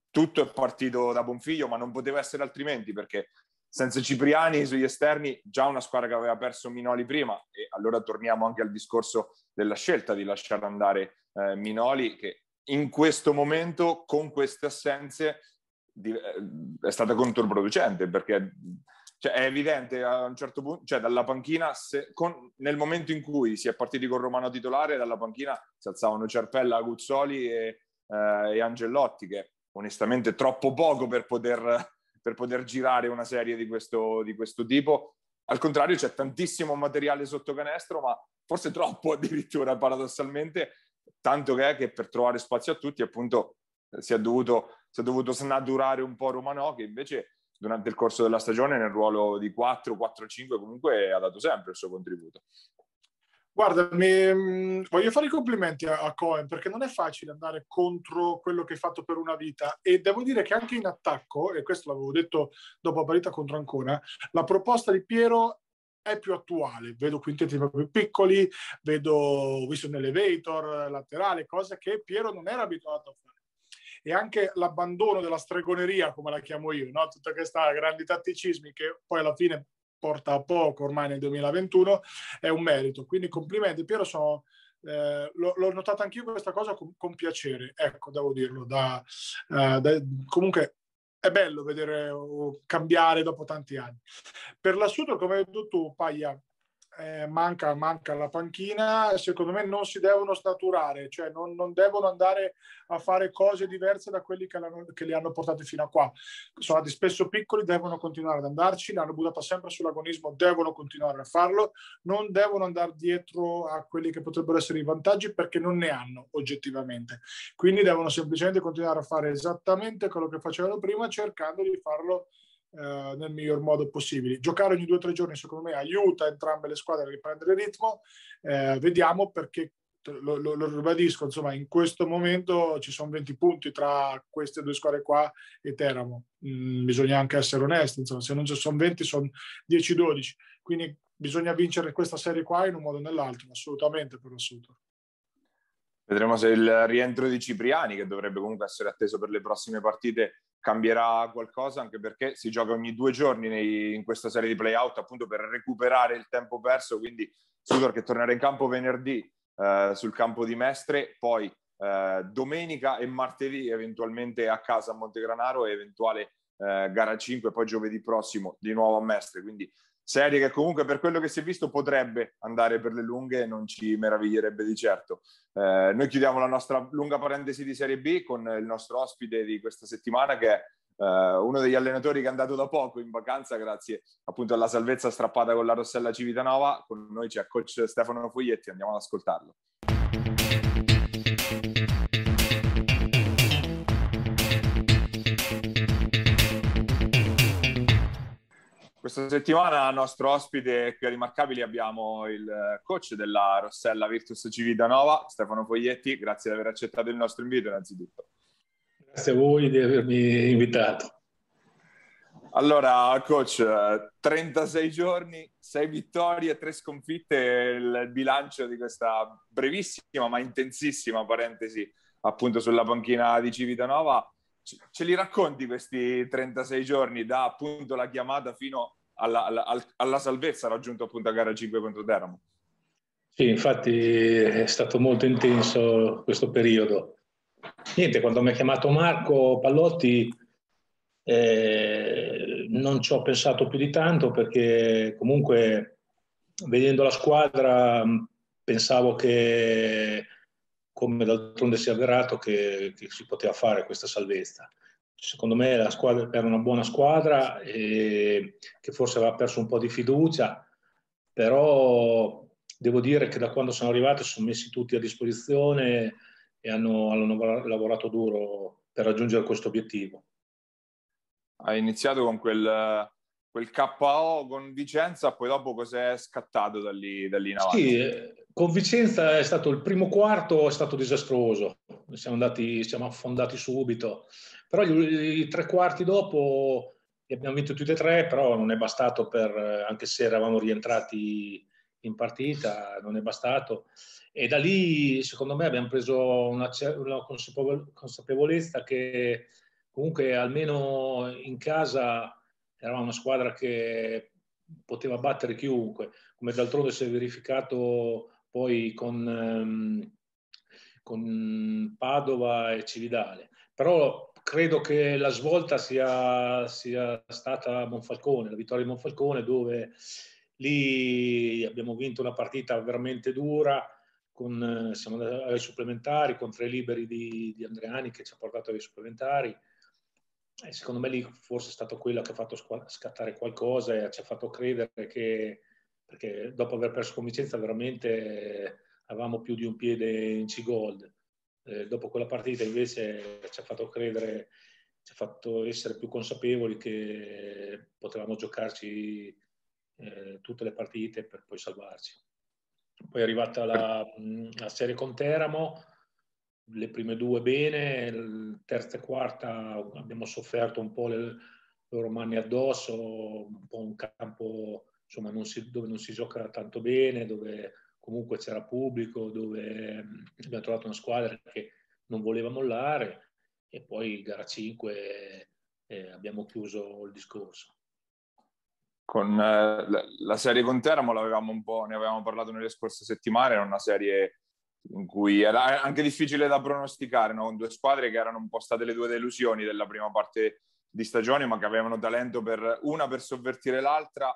tutto è partito da Bonfiglio, ma non poteva essere altrimenti perché senza Cipriani sugli esterni, già una squadra che aveva perso Minoli prima, e allora torniamo anche al discorso della scelta di lasciare andare eh, Minoli, che in questo momento, con queste assenze, di, eh, è stata controproducente perché cioè, è evidente a un certo punto, cioè dalla panchina, se, con, nel momento in cui si è partiti con Romano titolare, dalla panchina si alzavano Cerpella, Guzzoli e, eh, e Angellotti, che onestamente troppo poco per poter, per poter girare una serie di questo, di questo tipo. Al contrario, c'è tantissimo materiale sotto canestro, ma forse troppo addirittura paradossalmente, tanto che, è che per trovare spazio a tutti, appunto, si è dovuto, si è dovuto snaturare un po' Romano, che invece durante il corso della stagione nel ruolo di 4, 4-5 comunque ha dato sempre il suo contributo. Guarda, mi, mm, voglio fare i complimenti a, a, Cohen perché non è facile andare contro quello che hai fatto per una vita e devo dire che anche in attacco, e questo l'avevo detto dopo la parità contro Ancona, la proposta di Piero è più attuale. Vedo quintetti più piccoli, vedo, ho visto un elevator laterale, cose che Piero non era abituato a fare e anche l'abbandono della stregoneria, come la chiamo io, no? tutta questa grandi tatticismi che poi alla fine porta a poco ormai nel 2021, è un merito. Quindi complimenti, Piero, sono, eh, l'ho, l'ho notata anch'io questa cosa con, con piacere, ecco, devo dirlo. Da, uh, da, comunque è bello vedere cambiare dopo tanti anni. Per l'assunto, come hai detto tu, Paglia, eh, manca, manca, la panchina, secondo me non si devono staturare, cioè non, non devono andare a fare cose diverse da quelli che, che, li hanno portati fino a qua. Sono stati spesso piccoli, devono continuare ad andarci, l'hanno buttata sempre sull'agonismo, devono continuare a farlo, non devono andare dietro a quelli che potrebbero essere i vantaggi perché non ne hanno oggettivamente. Quindi devono semplicemente continuare a fare esattamente quello che facevano prima, cercando di farlo eh, nel miglior modo possibile. Giocare ogni due o tre giorni, secondo me, aiuta entrambe le squadre a riprendere il ritmo. Eh, vediamo perché lo, lo, lo, ribadisco, insomma, in questo momento ci sono 20 punti tra queste due squadre qua e Teramo. Mm, bisogna anche essere onesti, insomma, se non ci sono 20 sono 10-12. Quindi bisogna vincere questa serie qua in un modo o nell'altro, assolutamente per l'assunto. Vedremo se il rientro di Cipriani, che dovrebbe comunque essere atteso per le prossime partite, cambierà qualcosa, anche perché si gioca ogni due giorni nei, in questa serie di play-out appunto per recuperare il tempo perso, quindi Sudor che tornerà in campo venerdì eh, sul campo di Mestre, poi eh, domenica e martedì eventualmente a casa a Montegranaro e eventuale eh, gara 5, poi giovedì prossimo di nuovo a Mestre, quindi serie che comunque per quello che si è visto potrebbe andare per le lunghe, non ci meraviglierebbe di certo. Eh, noi chiudiamo la nostra lunga parentesi di Serie B con il nostro ospite di questa settimana che è eh, uno degli allenatori che è andato da poco in vacanza grazie appunto alla salvezza strappata con la Rossella Civitanova. Con noi c'è coach Stefano Foglietti, andiamo ad ascoltarlo. Questa settimana nostro ospite qui a Rimarcabili abbiamo il coach della Rossella Virtus Civitanova, Stefano Foglietti. Grazie di aver accettato il nostro invito innanzitutto. Grazie a voi di avermi invitato. Allora, coach, 36 giorni, 6 vittorie, 3 sconfitte, il bilancio di questa brevissima ma intensissima parentesi appunto sulla panchina di Civitanova ce li racconti questi 36 giorni da appunto la chiamata fino alla, alla, alla salvezza raggiunto appunto a gara 5 contro Teramo? Sì, infatti è stato molto intenso questo periodo. Niente, quando mi ha chiamato Marco Pallotti eh, non ci ho pensato più di tanto perché comunque vedendo la squadra pensavo che come d'altronde si è avverato che, che, si poteva fare questa salvezza. Secondo me la squadra era una buona squadra e che forse aveva perso un po' di fiducia, però devo dire che da quando sono arrivati sono messi tutti a disposizione e hanno, hanno lavorato duro per raggiungere questo obiettivo. Hai iniziato con quel, quel KO con Vicenza, poi dopo cos'è scattato da lì, da lì in avanti? Sì, con Vicenza è stato il primo quarto, è stato disastroso, siamo, andati, siamo affondati subito, però i, i tre quarti dopo li abbiamo vinto tutti e tre, però non è bastato per, anche se eravamo rientrati in partita, non è bastato. E da lì, secondo me, abbiamo preso una, una consapevolezza che comunque almeno in casa eravamo una squadra che poteva battere chiunque, come d'altronde si è verificato poi con, ehm, con Padova e Cividale. Però credo che la svolta sia, sia stata a Monfalcone, la vittoria di Monfalcone, dove lì abbiamo vinto una partita veramente dura. Con, siamo andati ai supplementari con tre liberi di, di Andreani che ci ha portato ai supplementari. E secondo me lì forse è stato quello che ha fatto scattare qualcosa e ci ha fatto credere che perché dopo aver perso con Vicenza veramente avevamo più di un piede in C-Gold. Eh, dopo quella partita invece ci ha fatto credere, ci ha fatto essere più consapevoli che potevamo giocarci eh, tutte le partite per poi salvarci. Poi è arrivata la, la, serie con Teramo, le prime due bene, terza e quarta abbiamo sofferto un po' le loro mani addosso, un po' un campo insomma, non si, dove non si gioca tanto bene, dove comunque c'era pubblico, dove mm, abbiamo trovato una squadra che non voleva mollare e poi gara 5 eh, abbiamo chiuso il discorso. Con eh, la, serie con Teramo l'avevamo un po', ne avevamo parlato nelle scorse settimane, era una serie in cui era anche difficile da pronosticare, no? con due squadre che erano un po' state le due delusioni della prima parte di stagione, ma che avevano talento per una per sovvertire l'altra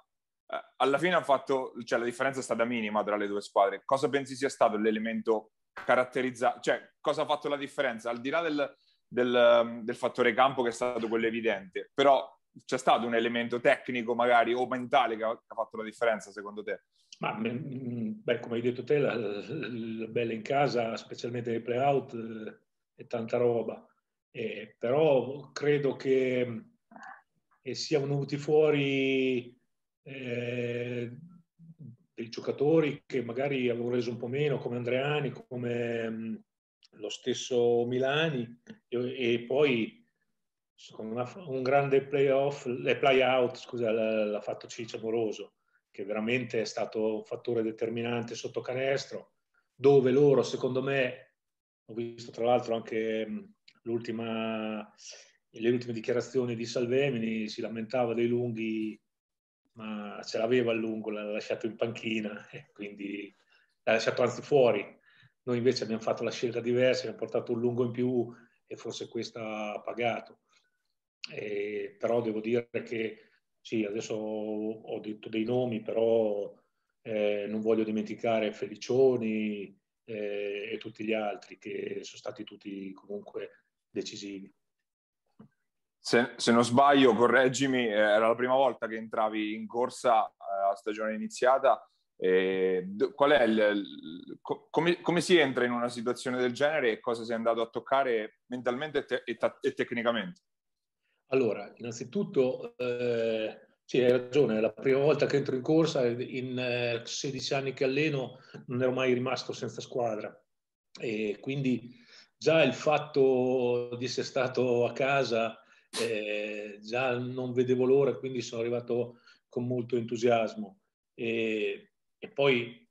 alla fine ha fatto, cioè la differenza è stata minima tra le due squadre. Cosa pensi sia stato l'elemento caratterizzante, cioè cosa ha fatto la differenza? Al di là del, del, del fattore campo che è stato quello evidente, però c'è stato un elemento tecnico magari o mentale che ha, che ha fatto la differenza secondo te? Ma, mm, beh, come hai detto te, la, la bella in casa, specialmente nei playout, eh, è tanta roba. Eh, però credo che eh, siano venuti fuori eh, dei giocatori che magari avevo reso un po' meno, come Andreani, come lo stesso Milani, e, e poi secondo me un grande playoff, le play out, scusa, l'ha fatto Ciccio Amoroso, che veramente è stato un fattore determinante sotto canestro, dove loro, secondo me, ho visto tra l'altro anche l'ultima, le ultime dichiarazioni di Salvemini, si lamentava dei lunghi ma ce l'aveva a lungo, l'ha lasciato in panchina e quindi l'ha lasciato anzi fuori. Noi invece abbiamo fatto la scelta diversa, abbiamo portato un lungo in più e forse questo ha pagato. E, però devo dire che sì, adesso ho detto dei nomi, però eh, non voglio dimenticare Felicioni eh, e tutti gli altri che sono stati tutti comunque decisivi. Se, se, non sbaglio, correggimi, eh, era la prima volta che entravi in corsa eh, a stagione iniziata. Qual è il, come, come, si entra in una situazione del genere e cosa sei andato a toccare mentalmente e, te, e, e tecnicamente? Allora, innanzitutto, eh, sì, hai ragione, è la prima volta che entro in corsa, in eh, 16 anni che alleno, non ero mai rimasto senza squadra. E quindi già il fatto di essere stato a casa eh, già non vedevo l'ora, quindi sono arrivato con molto entusiasmo. E, e, poi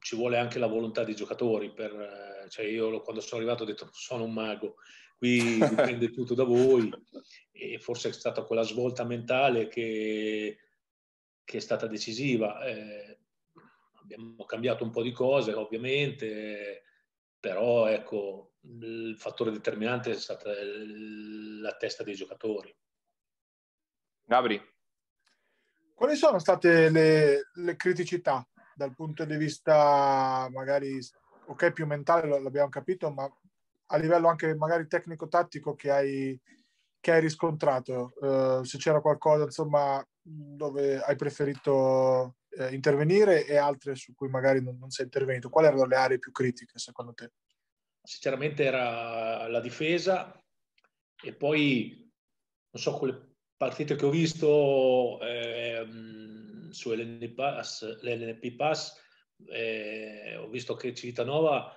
ci vuole anche la volontà dei giocatori. Per, cioè io quando sono arrivato ho detto sono un mago, qui dipende tutto da voi e forse è stata quella svolta mentale che, che è stata decisiva. Eh, abbiamo cambiato un po' di cose ovviamente, però ecco, il fattore determinante è stata la testa dei giocatori. Gabri. Quali sono state le, le criticità dal punto di vista magari, ok, più mentale, l'abbiamo capito, ma a livello anche magari tecnico-tattico che hai, che hai riscontrato? Uh, se c'era qualcosa, insomma, dove hai preferito eh, intervenire e altre su cui magari non, non sei intervenuto. Quali erano le aree più critiche secondo te? Sinceramente era la difesa e poi, non so, quelle partite che ho visto eh, su LNP Pass, Pass eh, ho visto che Civitanova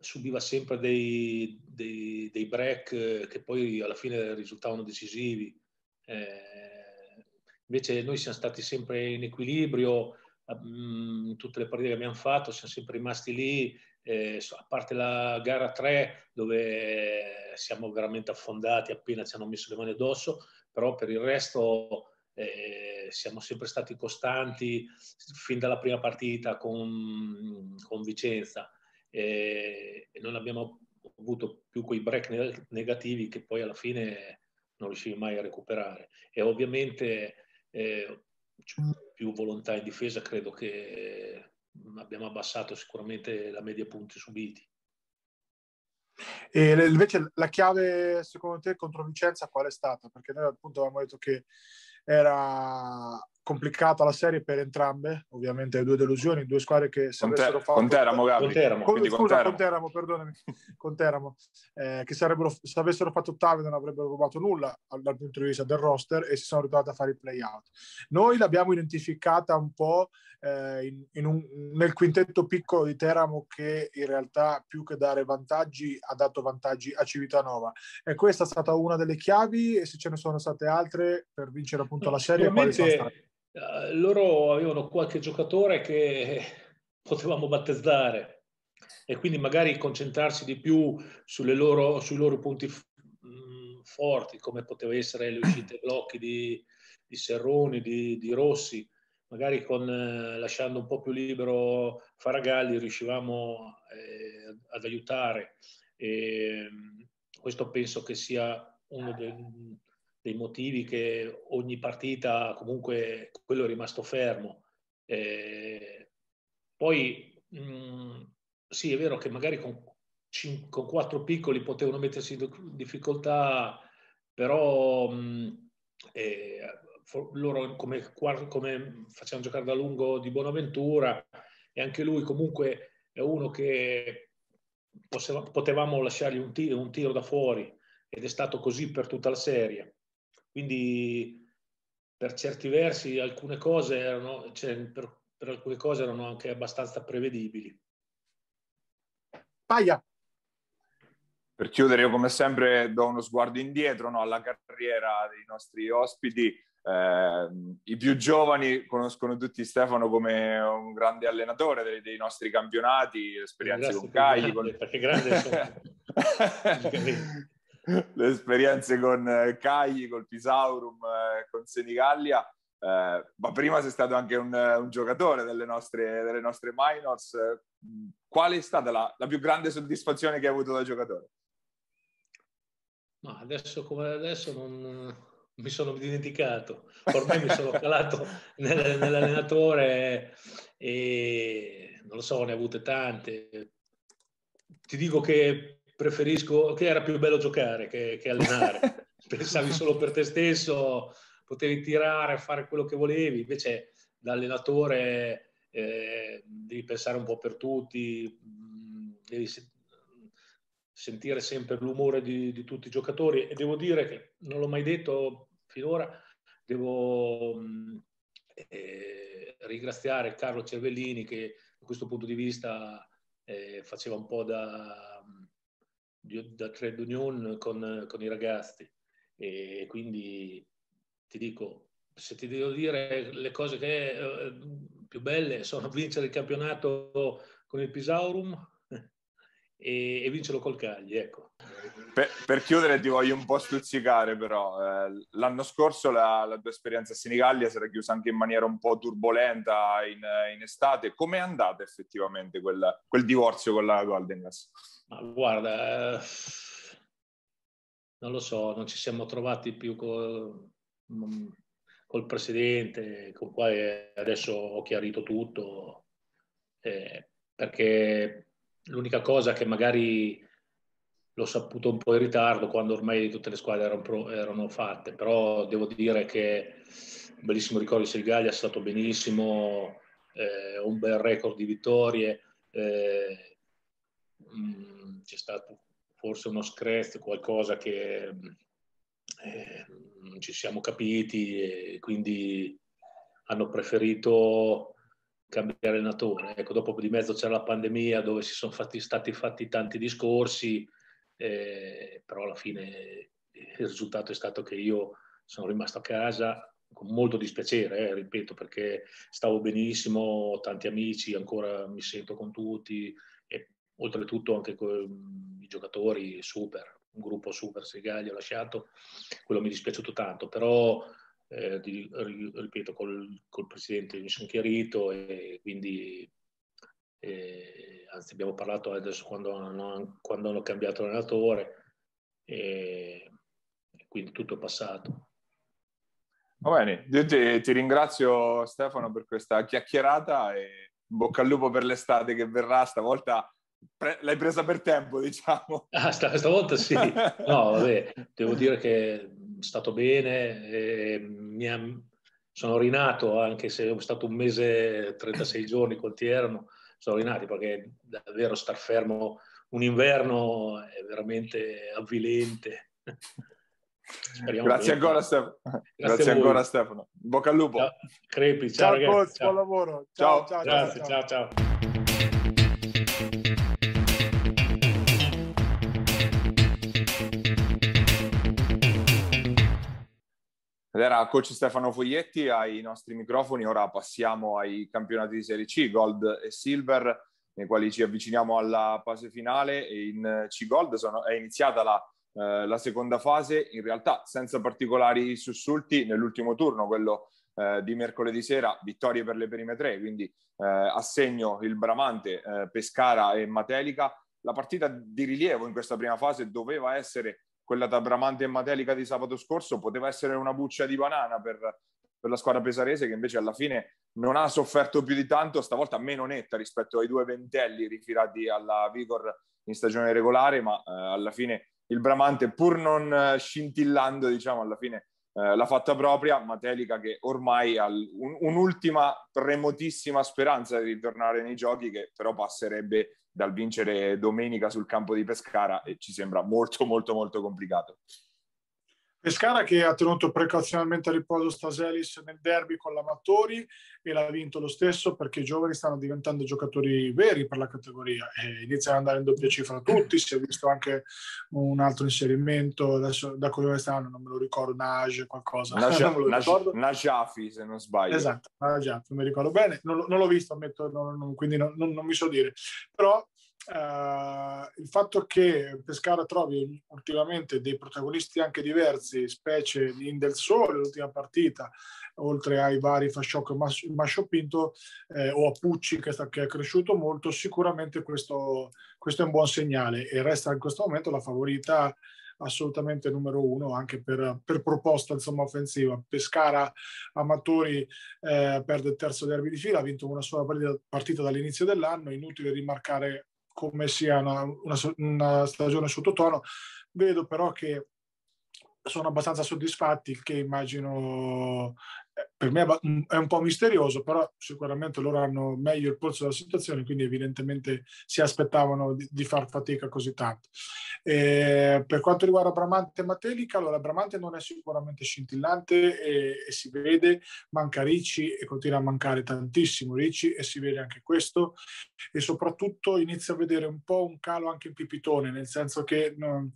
subiva sempre dei, dei, dei, break che poi alla fine risultavano decisivi. Eh, invece noi siamo stati sempre in equilibrio, in tutte le partite che abbiamo fatto, siamo sempre rimasti lì eh, a parte la gara 3 dove siamo veramente affondati appena ci hanno messo le mani addosso, però per il resto eh, siamo sempre stati costanti fin dalla prima partita con, con Vicenza eh, e non abbiamo avuto più quei break negativi che poi alla fine non riuscivi mai a recuperare. E ovviamente eh, più volontà in difesa credo che abbiamo abbassato sicuramente la media punti subiti. E invece la chiave secondo te contro Vicenza qual è stata? Perché noi appunto avevamo detto che era complicata la serie per entrambe, ovviamente due delusioni, due squadre che avessero fatto... Con Teramo, Gabri. Con Teramo. Con, scusa, con Teramo, con Teramo perdonami, con Teramo, eh, che sarebbero, se avessero fatto ottavi non avrebbero rubato nulla dal punto di vista del roster e si sono ritrovati a fare i play-out. Noi l'abbiamo identificata un po' eh, in, in un, nel quintetto piccolo di Teramo che in realtà più che dare vantaggi ha dato vantaggi a Civitanova. E questa è stata una delle chiavi e se ce ne sono state altre per vincere appunto la serie, quali sono state? Eh, loro avevano qualche giocatore che potevamo battezzare e quindi magari concentrarsi di più loro, sui loro punti mm, forti, come poteva essere le uscite blocchi di, di Serroni, di, di, Rossi, magari con, eh, lasciando un po' più libero Faragalli riuscivamo eh, ad aiutare. E, mm, questo penso che sia uno dei dei motivi che ogni partita comunque quello è rimasto fermo. Eh, poi mh, mm, sì, è vero che magari con, cin- con quattro piccoli potevano mettersi in difficoltà, però mh, mm, eh, loro come, come facevano giocare da lungo di Bonaventura e anche lui comunque è uno che potevamo lasciargli un tiro, un tiro da fuori ed è stato così per tutta la serie. Quindi per certi versi alcune cose erano, cioè, per, per alcune cose erano anche abbastanza prevedibili. Paia. Per chiudere, io come sempre do uno sguardo indietro no, alla carriera dei nostri ospiti. Eh, I più giovani conoscono tutti Stefano come un grande allenatore dei, dei nostri campionati, esperienze con Cagli. Con... Perché grande le esperienze con eh, Cagli, col Pisaurum, eh, con Senigallia, eh, ma prima sei stato anche un, un giocatore delle nostre, delle nostre minors. Qual è stata la, la, più grande soddisfazione che hai avuto da giocatore? Ma adesso come adesso non, mi sono dimenticato, ormai mi sono calato nel, nell'allenatore e non lo so, ne ho avute tante. Ti dico che preferisco, che era più bello giocare che, che allenare. Pensavi solo per te stesso, potevi tirare, fare quello che volevi, invece da allenatore eh, devi pensare un po' per tutti, devi sentire sempre l'umore di, di, tutti i giocatori e devo dire che non l'ho mai detto finora, devo eh, ringraziare Carlo Cervellini che da questo punto di vista eh, faceva un po' da, da trade union con, con i ragazzi e quindi ti dico, se ti devo dire le cose che eh, più belle sono vincere il campionato con il Pisaurum e, e vincerlo col Cagli, ecco. Per, per, chiudere ti voglio un po' stuzzicare però, eh, l'anno scorso la, la, tua esperienza a Senigallia si era chiusa anche in maniera un po' turbolenta in, in estate, com'è andata effettivamente quel, quel, divorzio con la Golden Gas? Ma guarda, eh, non lo so, non ci siamo trovati più col, col presidente, con cui adesso ho chiarito tutto, eh, perché l'unica cosa che magari l'ho saputo un po' in ritardo quando ormai tutte le squadre erano, pro, erano fatte, però devo dire che un bellissimo ricordo di Selgaglia è stato benissimo, eh, un bel record di vittorie, eh, mh, mm, c'è stato forse uno screzio, qualcosa che eh, non ci siamo capiti e quindi hanno preferito cambiare allenatore. Ecco, dopo di mezzo c'era la pandemia dove si sono fatti, stati fatti tanti discorsi, eh, però alla fine il risultato è stato che io sono rimasto a casa con molto dispiacere, eh, ripeto, perché stavo benissimo, ho tanti amici, ancora mi sento con tutti e oltretutto anche con i giocatori super, un gruppo super Segali ho lasciato, quello mi è dispiaciuto tanto, però eh, ripeto, col, col, presidente mi sono chiarito e quindi eh, anzi abbiamo parlato adesso quando hanno, quando hanno cambiato allenatore e, e quindi tutto è passato. Va bene, io ti, ti, ringrazio Stefano per questa chiacchierata e bocca al lupo per l'estate che verrà, stavolta pre- l'hai presa per tempo diciamo. Ah, stavolta sì, no vabbè, devo dire che è stato bene, mi ha, sono rinato anche se è stato un mese, 36 giorni quanti erano, sono rinati perché davvero star fermo un inverno è veramente avvilente. Speriamo Grazie che... ancora Stefano. Grazie, Grazie ancora Stefano. Bocca al lupo. Ciao. Crepi, ciao, ciao ragazzi. Coach, ciao. buon lavoro. Ciao, ciao, Grazie, ciao. ciao. Ed era coach Stefano Foglietti ai nostri microfoni. Ora passiamo ai campionati di Serie C, Gold e Silver, nei quali ci avviciniamo alla fase finale. In C Gold sono, è iniziata la, eh, la, seconda fase, in realtà senza particolari sussulti nell'ultimo turno, quello eh, di mercoledì sera, vittorie per le prime tre, quindi eh, assegno il Bramante, eh, Pescara e Matelica. La partita di rilievo in questa prima fase doveva essere quella da Bramante e Matelica di sabato scorso poteva essere una buccia di banana per, per, la squadra pesarese che invece alla fine non ha sofferto più di tanto, stavolta meno netta rispetto ai due ventelli rifilati alla Vigor in stagione regolare, ma eh, alla fine il Bramante pur non eh, scintillando, diciamo, alla fine eh, l'ha fatta propria, Matelica che ormai ha un, un'ultima remotissima speranza di ritornare nei giochi che però passerebbe dal vincere domenica sul campo di Pescara e ci sembra molto molto molto complicato. Pescara che ha tenuto precauzionalmente a riposo Staselis nel derby con l'Amatori e l'ha vinto lo stesso perché i giovani stanno diventando giocatori veri per la categoria e iniziano ad andare in doppia cifra tutti, si è visto anche un altro inserimento, adesso da come stanno non me lo ricordo, Nage qualcosa. Najafi se non sbaglio. Esatto, Najafi, mi ricordo bene, non, non l'ho visto, ammetto, non, non, quindi non, mi so dire. Però Uh, il fatto che Pescara trovi ultimamente dei protagonisti anche diversi, specie in Del Sole, l'ultima partita, oltre ai vari Fasciocco e Mascio Pinto, eh, o a Pucci che, sta, che, è cresciuto molto, sicuramente questo, questo, è un buon segnale e resta in questo momento la favorita assolutamente numero uno anche per, per proposta insomma, offensiva. Pescara Amatori eh, perde il terzo derby di fila, ha vinto una sola partita, partita dall'inizio dell'anno, inutile rimarcare come sia una, una, una stagione sottotono. Vedo però che sono abbastanza soddisfatti, che immagino eh, per me è un po' misterioso, però sicuramente loro hanno meglio il polso della situazione, quindi evidentemente si aspettavano di, di far fatica così tanto. E per quanto riguarda Bramante e Matelica, allora Bramante non è sicuramente scintillante e, e, si vede, manca Ricci e continua a mancare tantissimo Ricci e si vede anche questo e soprattutto inizia a vedere un po' un calo anche in Pipitone, nel senso che... Non,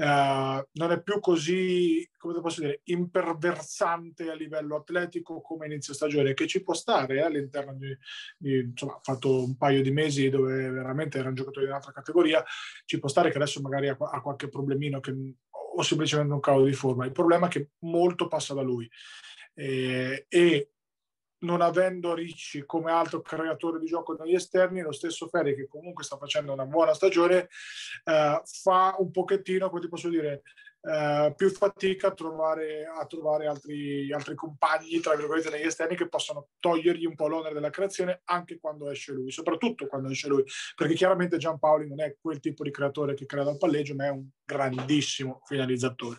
Uh, non è più così, come posso dire, imperversante a livello atletico come inizio stagione, che ci può stare eh, all'interno di, di, insomma, fatto un paio di mesi dove veramente era un giocatore di un'altra categoria, ci può stare che adesso magari ha, ha qualche problemino che, o semplicemente un calo di forma. Il problema è che molto passa da lui. Eh, e non avendo Ricci come altro creatore di gioco negli esterni, lo stesso Ferri che comunque sta facendo una buona stagione, eh, fa un pochettino, come ti posso dire, eh, più fatica a trovare, a trovare altri, altri, compagni, tra virgolette, negli esterni che possano togliergli un po' l'onere della creazione anche quando esce lui, soprattutto quando esce lui, perché chiaramente Giampaoli non è quel tipo di creatore che crea dal palleggio, ma è un grandissimo finalizzatore.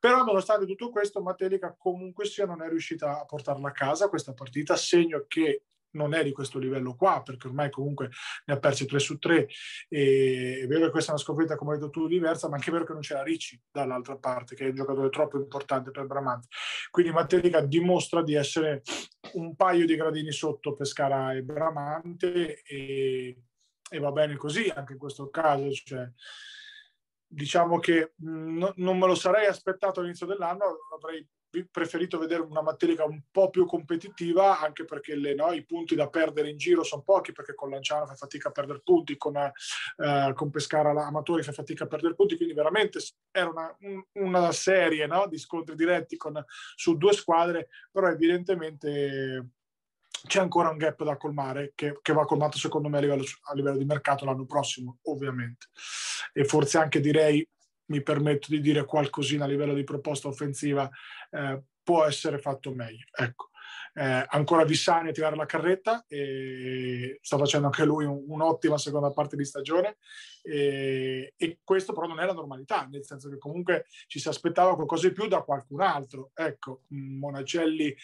Però nonostante tutto questo, Matelica comunque sia non è riuscita a portarla a casa questa partita, segno che non è di questo livello qua, perché ormai comunque ne ha persi 3 su 3. E è vero che questa è una sconfitta, come hai detto tu, diversa, ma anche è vero che non c'era Ricci dall'altra parte, che è un giocatore troppo importante per Bramante. Quindi Matelica dimostra di essere un paio di gradini sotto Pescara e Bramante e, e va bene così anche in questo caso. Cioè, diciamo che mh, non me lo sarei aspettato all'inizio dell'anno, avrei preferito vedere una Matelica un po' più competitiva, anche perché le, no, i punti da perdere in giro sono pochi, perché con Lanciano fa fatica a perdere punti, con, eh, con Pescara Amatori fa fatica a perdere punti, quindi veramente era una, una serie no, di scontri diretti con, su due squadre, però evidentemente c'è ancora un gap da colmare che, che va colmato secondo me a livello, a livello di mercato l'anno prossimo, ovviamente. E forse anche direi mi permetto di dire qualcosina a livello di proposta offensiva, eh, può essere fatto meglio. Ecco. Eh, ancora Vissani a tirare la carretta e sta facendo anche lui un, un'ottima seconda parte di stagione e, e, questo però non è la normalità nel senso che comunque ci si aspettava qualcosa di più da qualcun altro ecco Monacelli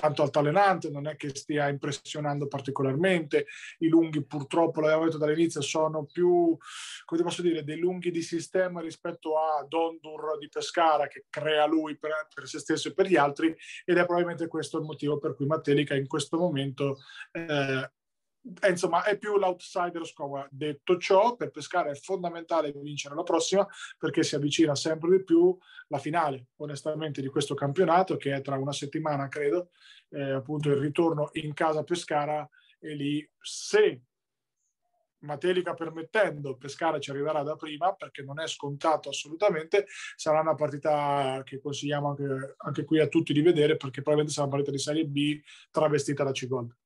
tanto altalenante, non è che stia impressionando particolarmente. I lunghi, purtroppo, l'abbiamo detto dall'inizio, sono più, come posso dire, dei lunghi di sistema rispetto a Dondur di Pescara che crea lui per, per se stesso e per gli altri ed è probabilmente questo il motivo per cui Mattelica in questo momento eh, insomma è più l'outsider Scova. Detto ciò, per Pescara è fondamentale vincere la prossima perché si avvicina sempre di più la finale, onestamente, di questo campionato che è tra una settimana, credo, eh, appunto il ritorno in casa Pescara e lì se Matelica permettendo, Pescara ci arriverà da prima perché non è scontato assolutamente, sarà una partita che consigliamo anche, anche qui a tutti di vedere perché probabilmente sarà una partita di Serie B travestita da C-Gold.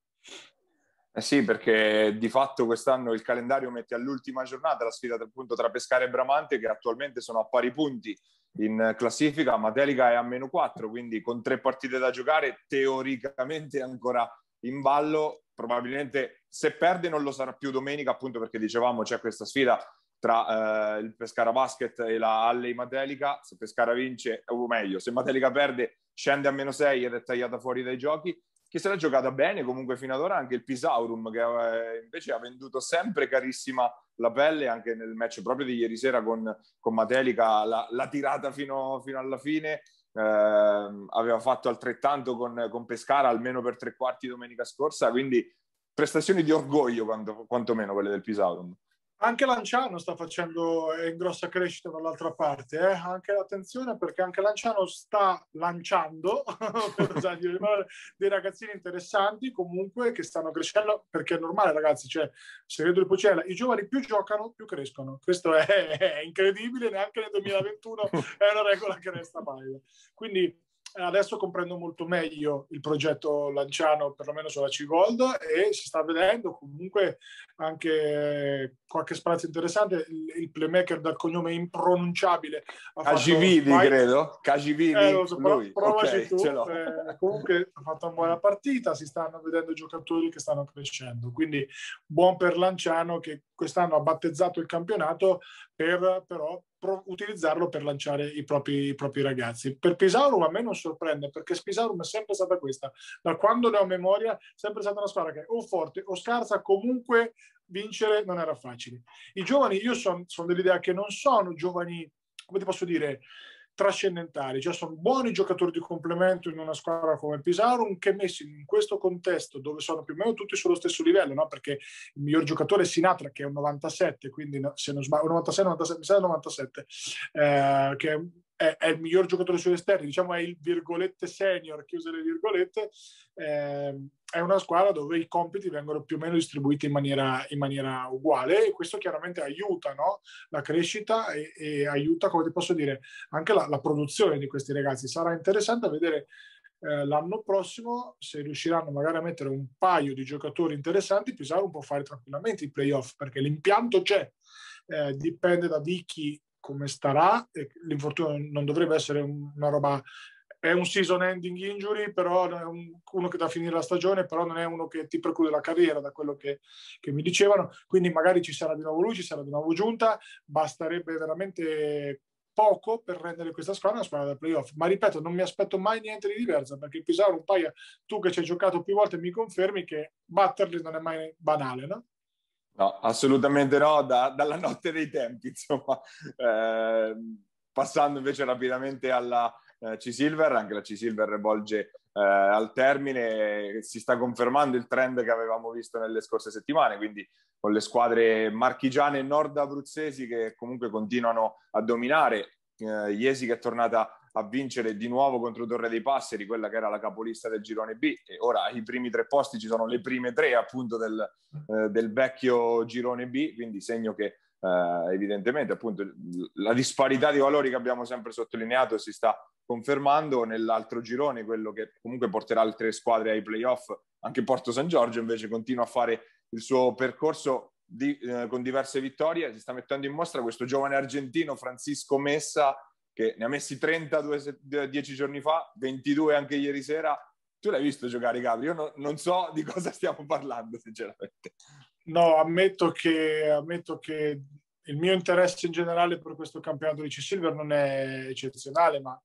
Eh sì, perché di fatto quest'anno il calendario mette all'ultima giornata la sfida appunto tra Pescara e Bramante che attualmente sono a pari punti in classifica, Matelica è a meno 4, quindi con tre partite da giocare teoricamente ancora in ballo, probabilmente se perde non lo sarà più domenica appunto perché dicevamo c'è questa sfida tra eh, il Pescara Basket e la Alley Matelica, se Pescara vince, o meglio, se Matelica perde scende a meno 6 ed è tagliata fuori dai giochi che se l'ha giocata bene comunque fino ad ora anche il Pisaurum che eh, invece ha venduto sempre carissima la pelle anche nel match proprio di ieri sera con, con Matelica l'ha, tirata fino, fino, alla fine. Eh, aveva fatto altrettanto con, con, Pescara almeno per tre quarti domenica scorsa quindi prestazioni di orgoglio quanto, quantomeno quelle del Pisaurum Anche Lanciano sta facendo in grossa crescita dall'altra parte, eh? anche attenzione perché anche Lanciano sta lanciando dei ragazzini interessanti comunque che stanno crescendo perché è normale ragazzi, cioè segreto di Pucella, i giovani più giocano più crescono, questo è, è incredibile, neanche nel 2021 è una regola che resta valida. Quindi adesso comprendo molto meglio il progetto Lanciano, perlomeno sulla C-Gold, e si sta vedendo comunque anche qualche spazio interessante. Il, il playmaker dal cognome impronunciabile. Cagividi, fatto... credo. Cagividi, eh, so, lui. Okay, tu. Eh, comunque ha fatto una buona partita, si stanno vedendo giocatori che stanno crescendo. Quindi buon per Lanciano che quest'anno ha battezzato il campionato per però pro- utilizzarlo per lanciare i propri, i propri, ragazzi. Per Pisaurum a me non sorprende perché Pisaurum è sempre stata questa, da quando ne ho memoria, è sempre stata una squadra che o forte o scarsa, comunque vincere non era facile. I giovani, io sono son dell'idea che non sono giovani, come ti posso dire, trascendentali, cioè sono buoni giocatori di complemento in una squadra come Pisarum che messi in questo contesto dove sono più o meno tutti sullo stesso livello, no? perché il miglior giocatore è Sinatra che è un 97, quindi se non sbaglio, 96, 97, mi sa 97, eh, che è, è, il miglior giocatore sugli esterni, diciamo è il virgolette senior, chiuse le virgolette, eh, è una squadra dove i compiti vengono più o meno distribuiti in maniera, in maniera uguale e questo chiaramente aiuta no? la crescita e, e, aiuta, come ti posso dire, anche la, la, produzione di questi ragazzi. Sarà interessante vedere eh, l'anno prossimo se riusciranno magari a mettere un paio di giocatori interessanti, Pisaro può fare tranquillamente i playoff perché l'impianto c'è, eh, dipende da Vicky come starà. L'infortunio non dovrebbe essere una roba è un season ending injury, però è un, uno che da finire la stagione, però non è uno che ti preclude la carriera, da quello che, che, mi dicevano. Quindi magari ci sarà di nuovo lui, ci sarà di nuovo Giunta, basterebbe veramente poco per rendere questa squadra una squadra da playoff. Ma ripeto, non mi aspetto mai niente di diverso, perché il Pisaro un paio, tu che ci hai giocato più volte, mi confermi che batterli non è mai banale, no? No, assolutamente no, da, dalla notte dei tempi, insomma. Eh, passando invece rapidamente alla eh, C-Silver, anche la C-Silver volge eh, al termine, si sta confermando il trend che avevamo visto nelle scorse settimane, quindi con le squadre marchigiane e nord abruzzesi che comunque continuano a dominare. Eh, Iesi che è tornata a vincere di nuovo contro Torre dei Passeri, quella che era la capolista del girone B, e ora i primi tre posti ci sono le prime tre appunto del, eh, del vecchio girone B, quindi segno che eh, evidentemente appunto la disparità di valori che abbiamo sempre sottolineato si sta confermando. Nell'altro girone, quello che comunque porterà altre squadre ai playoff, anche Porto San Giorgio invece continua a fare il suo percorso di, eh, con diverse vittorie, si sta mettendo in mostra questo giovane argentino Francisco Messa che ne ha messi 32 dieci giorni fa, 22 anche ieri sera. Tu l'hai visto giocare, Gabri? Io no, non so di cosa stiamo parlando, sinceramente. No, ammetto che, ammetto che il mio interesse in generale per questo campionato di C-Silver non è eccezionale, ma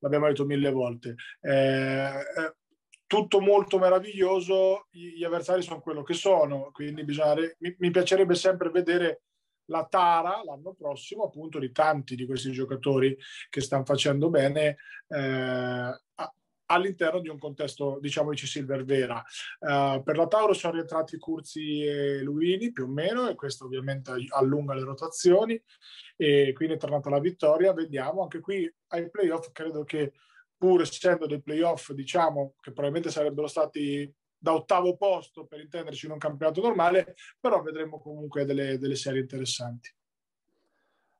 l'abbiamo detto mille volte. Eh, tutto molto meraviglioso, gli avversari sono quello che sono, quindi bisogna, mi, mi piacerebbe sempre vedere la tara l'anno prossimo appunto di tanti di questi giocatori che stanno facendo bene eh, all'interno di un contesto diciamo di Silver vera. Uh, per la Tauro sono rientrati Curzi e Luini più o meno e questo ovviamente allunga le rotazioni e quindi è tornata la vittoria. Vediamo anche qui ai playoff credo che pur essendo dei playoff diciamo che probabilmente sarebbero stati da ottavo posto per intenderci in un campionato normale, però vedremo comunque delle, delle serie interessanti.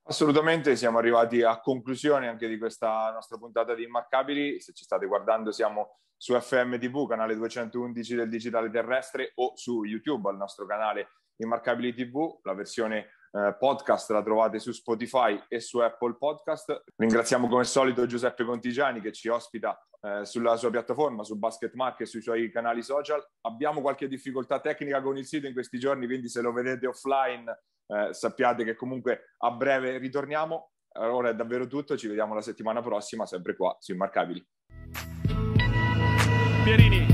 Assolutamente, siamo arrivati a conclusione anche di questa nostra puntata di Immarcabili. Se ci state guardando siamo su FM TV, canale 211 del digitale terrestre o su YouTube al nostro canale Immarcabili TV. La versione eh, podcast la trovate su Spotify e su Apple Podcast. Ringraziamo come solito Giuseppe Contigiani che ci ospita eh, sulla sua piattaforma, su Basket Mark e sui suoi canali social. Abbiamo qualche difficoltà tecnica con il sito in questi giorni, quindi se lo vedete offline eh, sappiate che comunque a breve ritorniamo. Ora è davvero tutto, ci vediamo la settimana prossima, sempre qua su Immarcabili. Pierini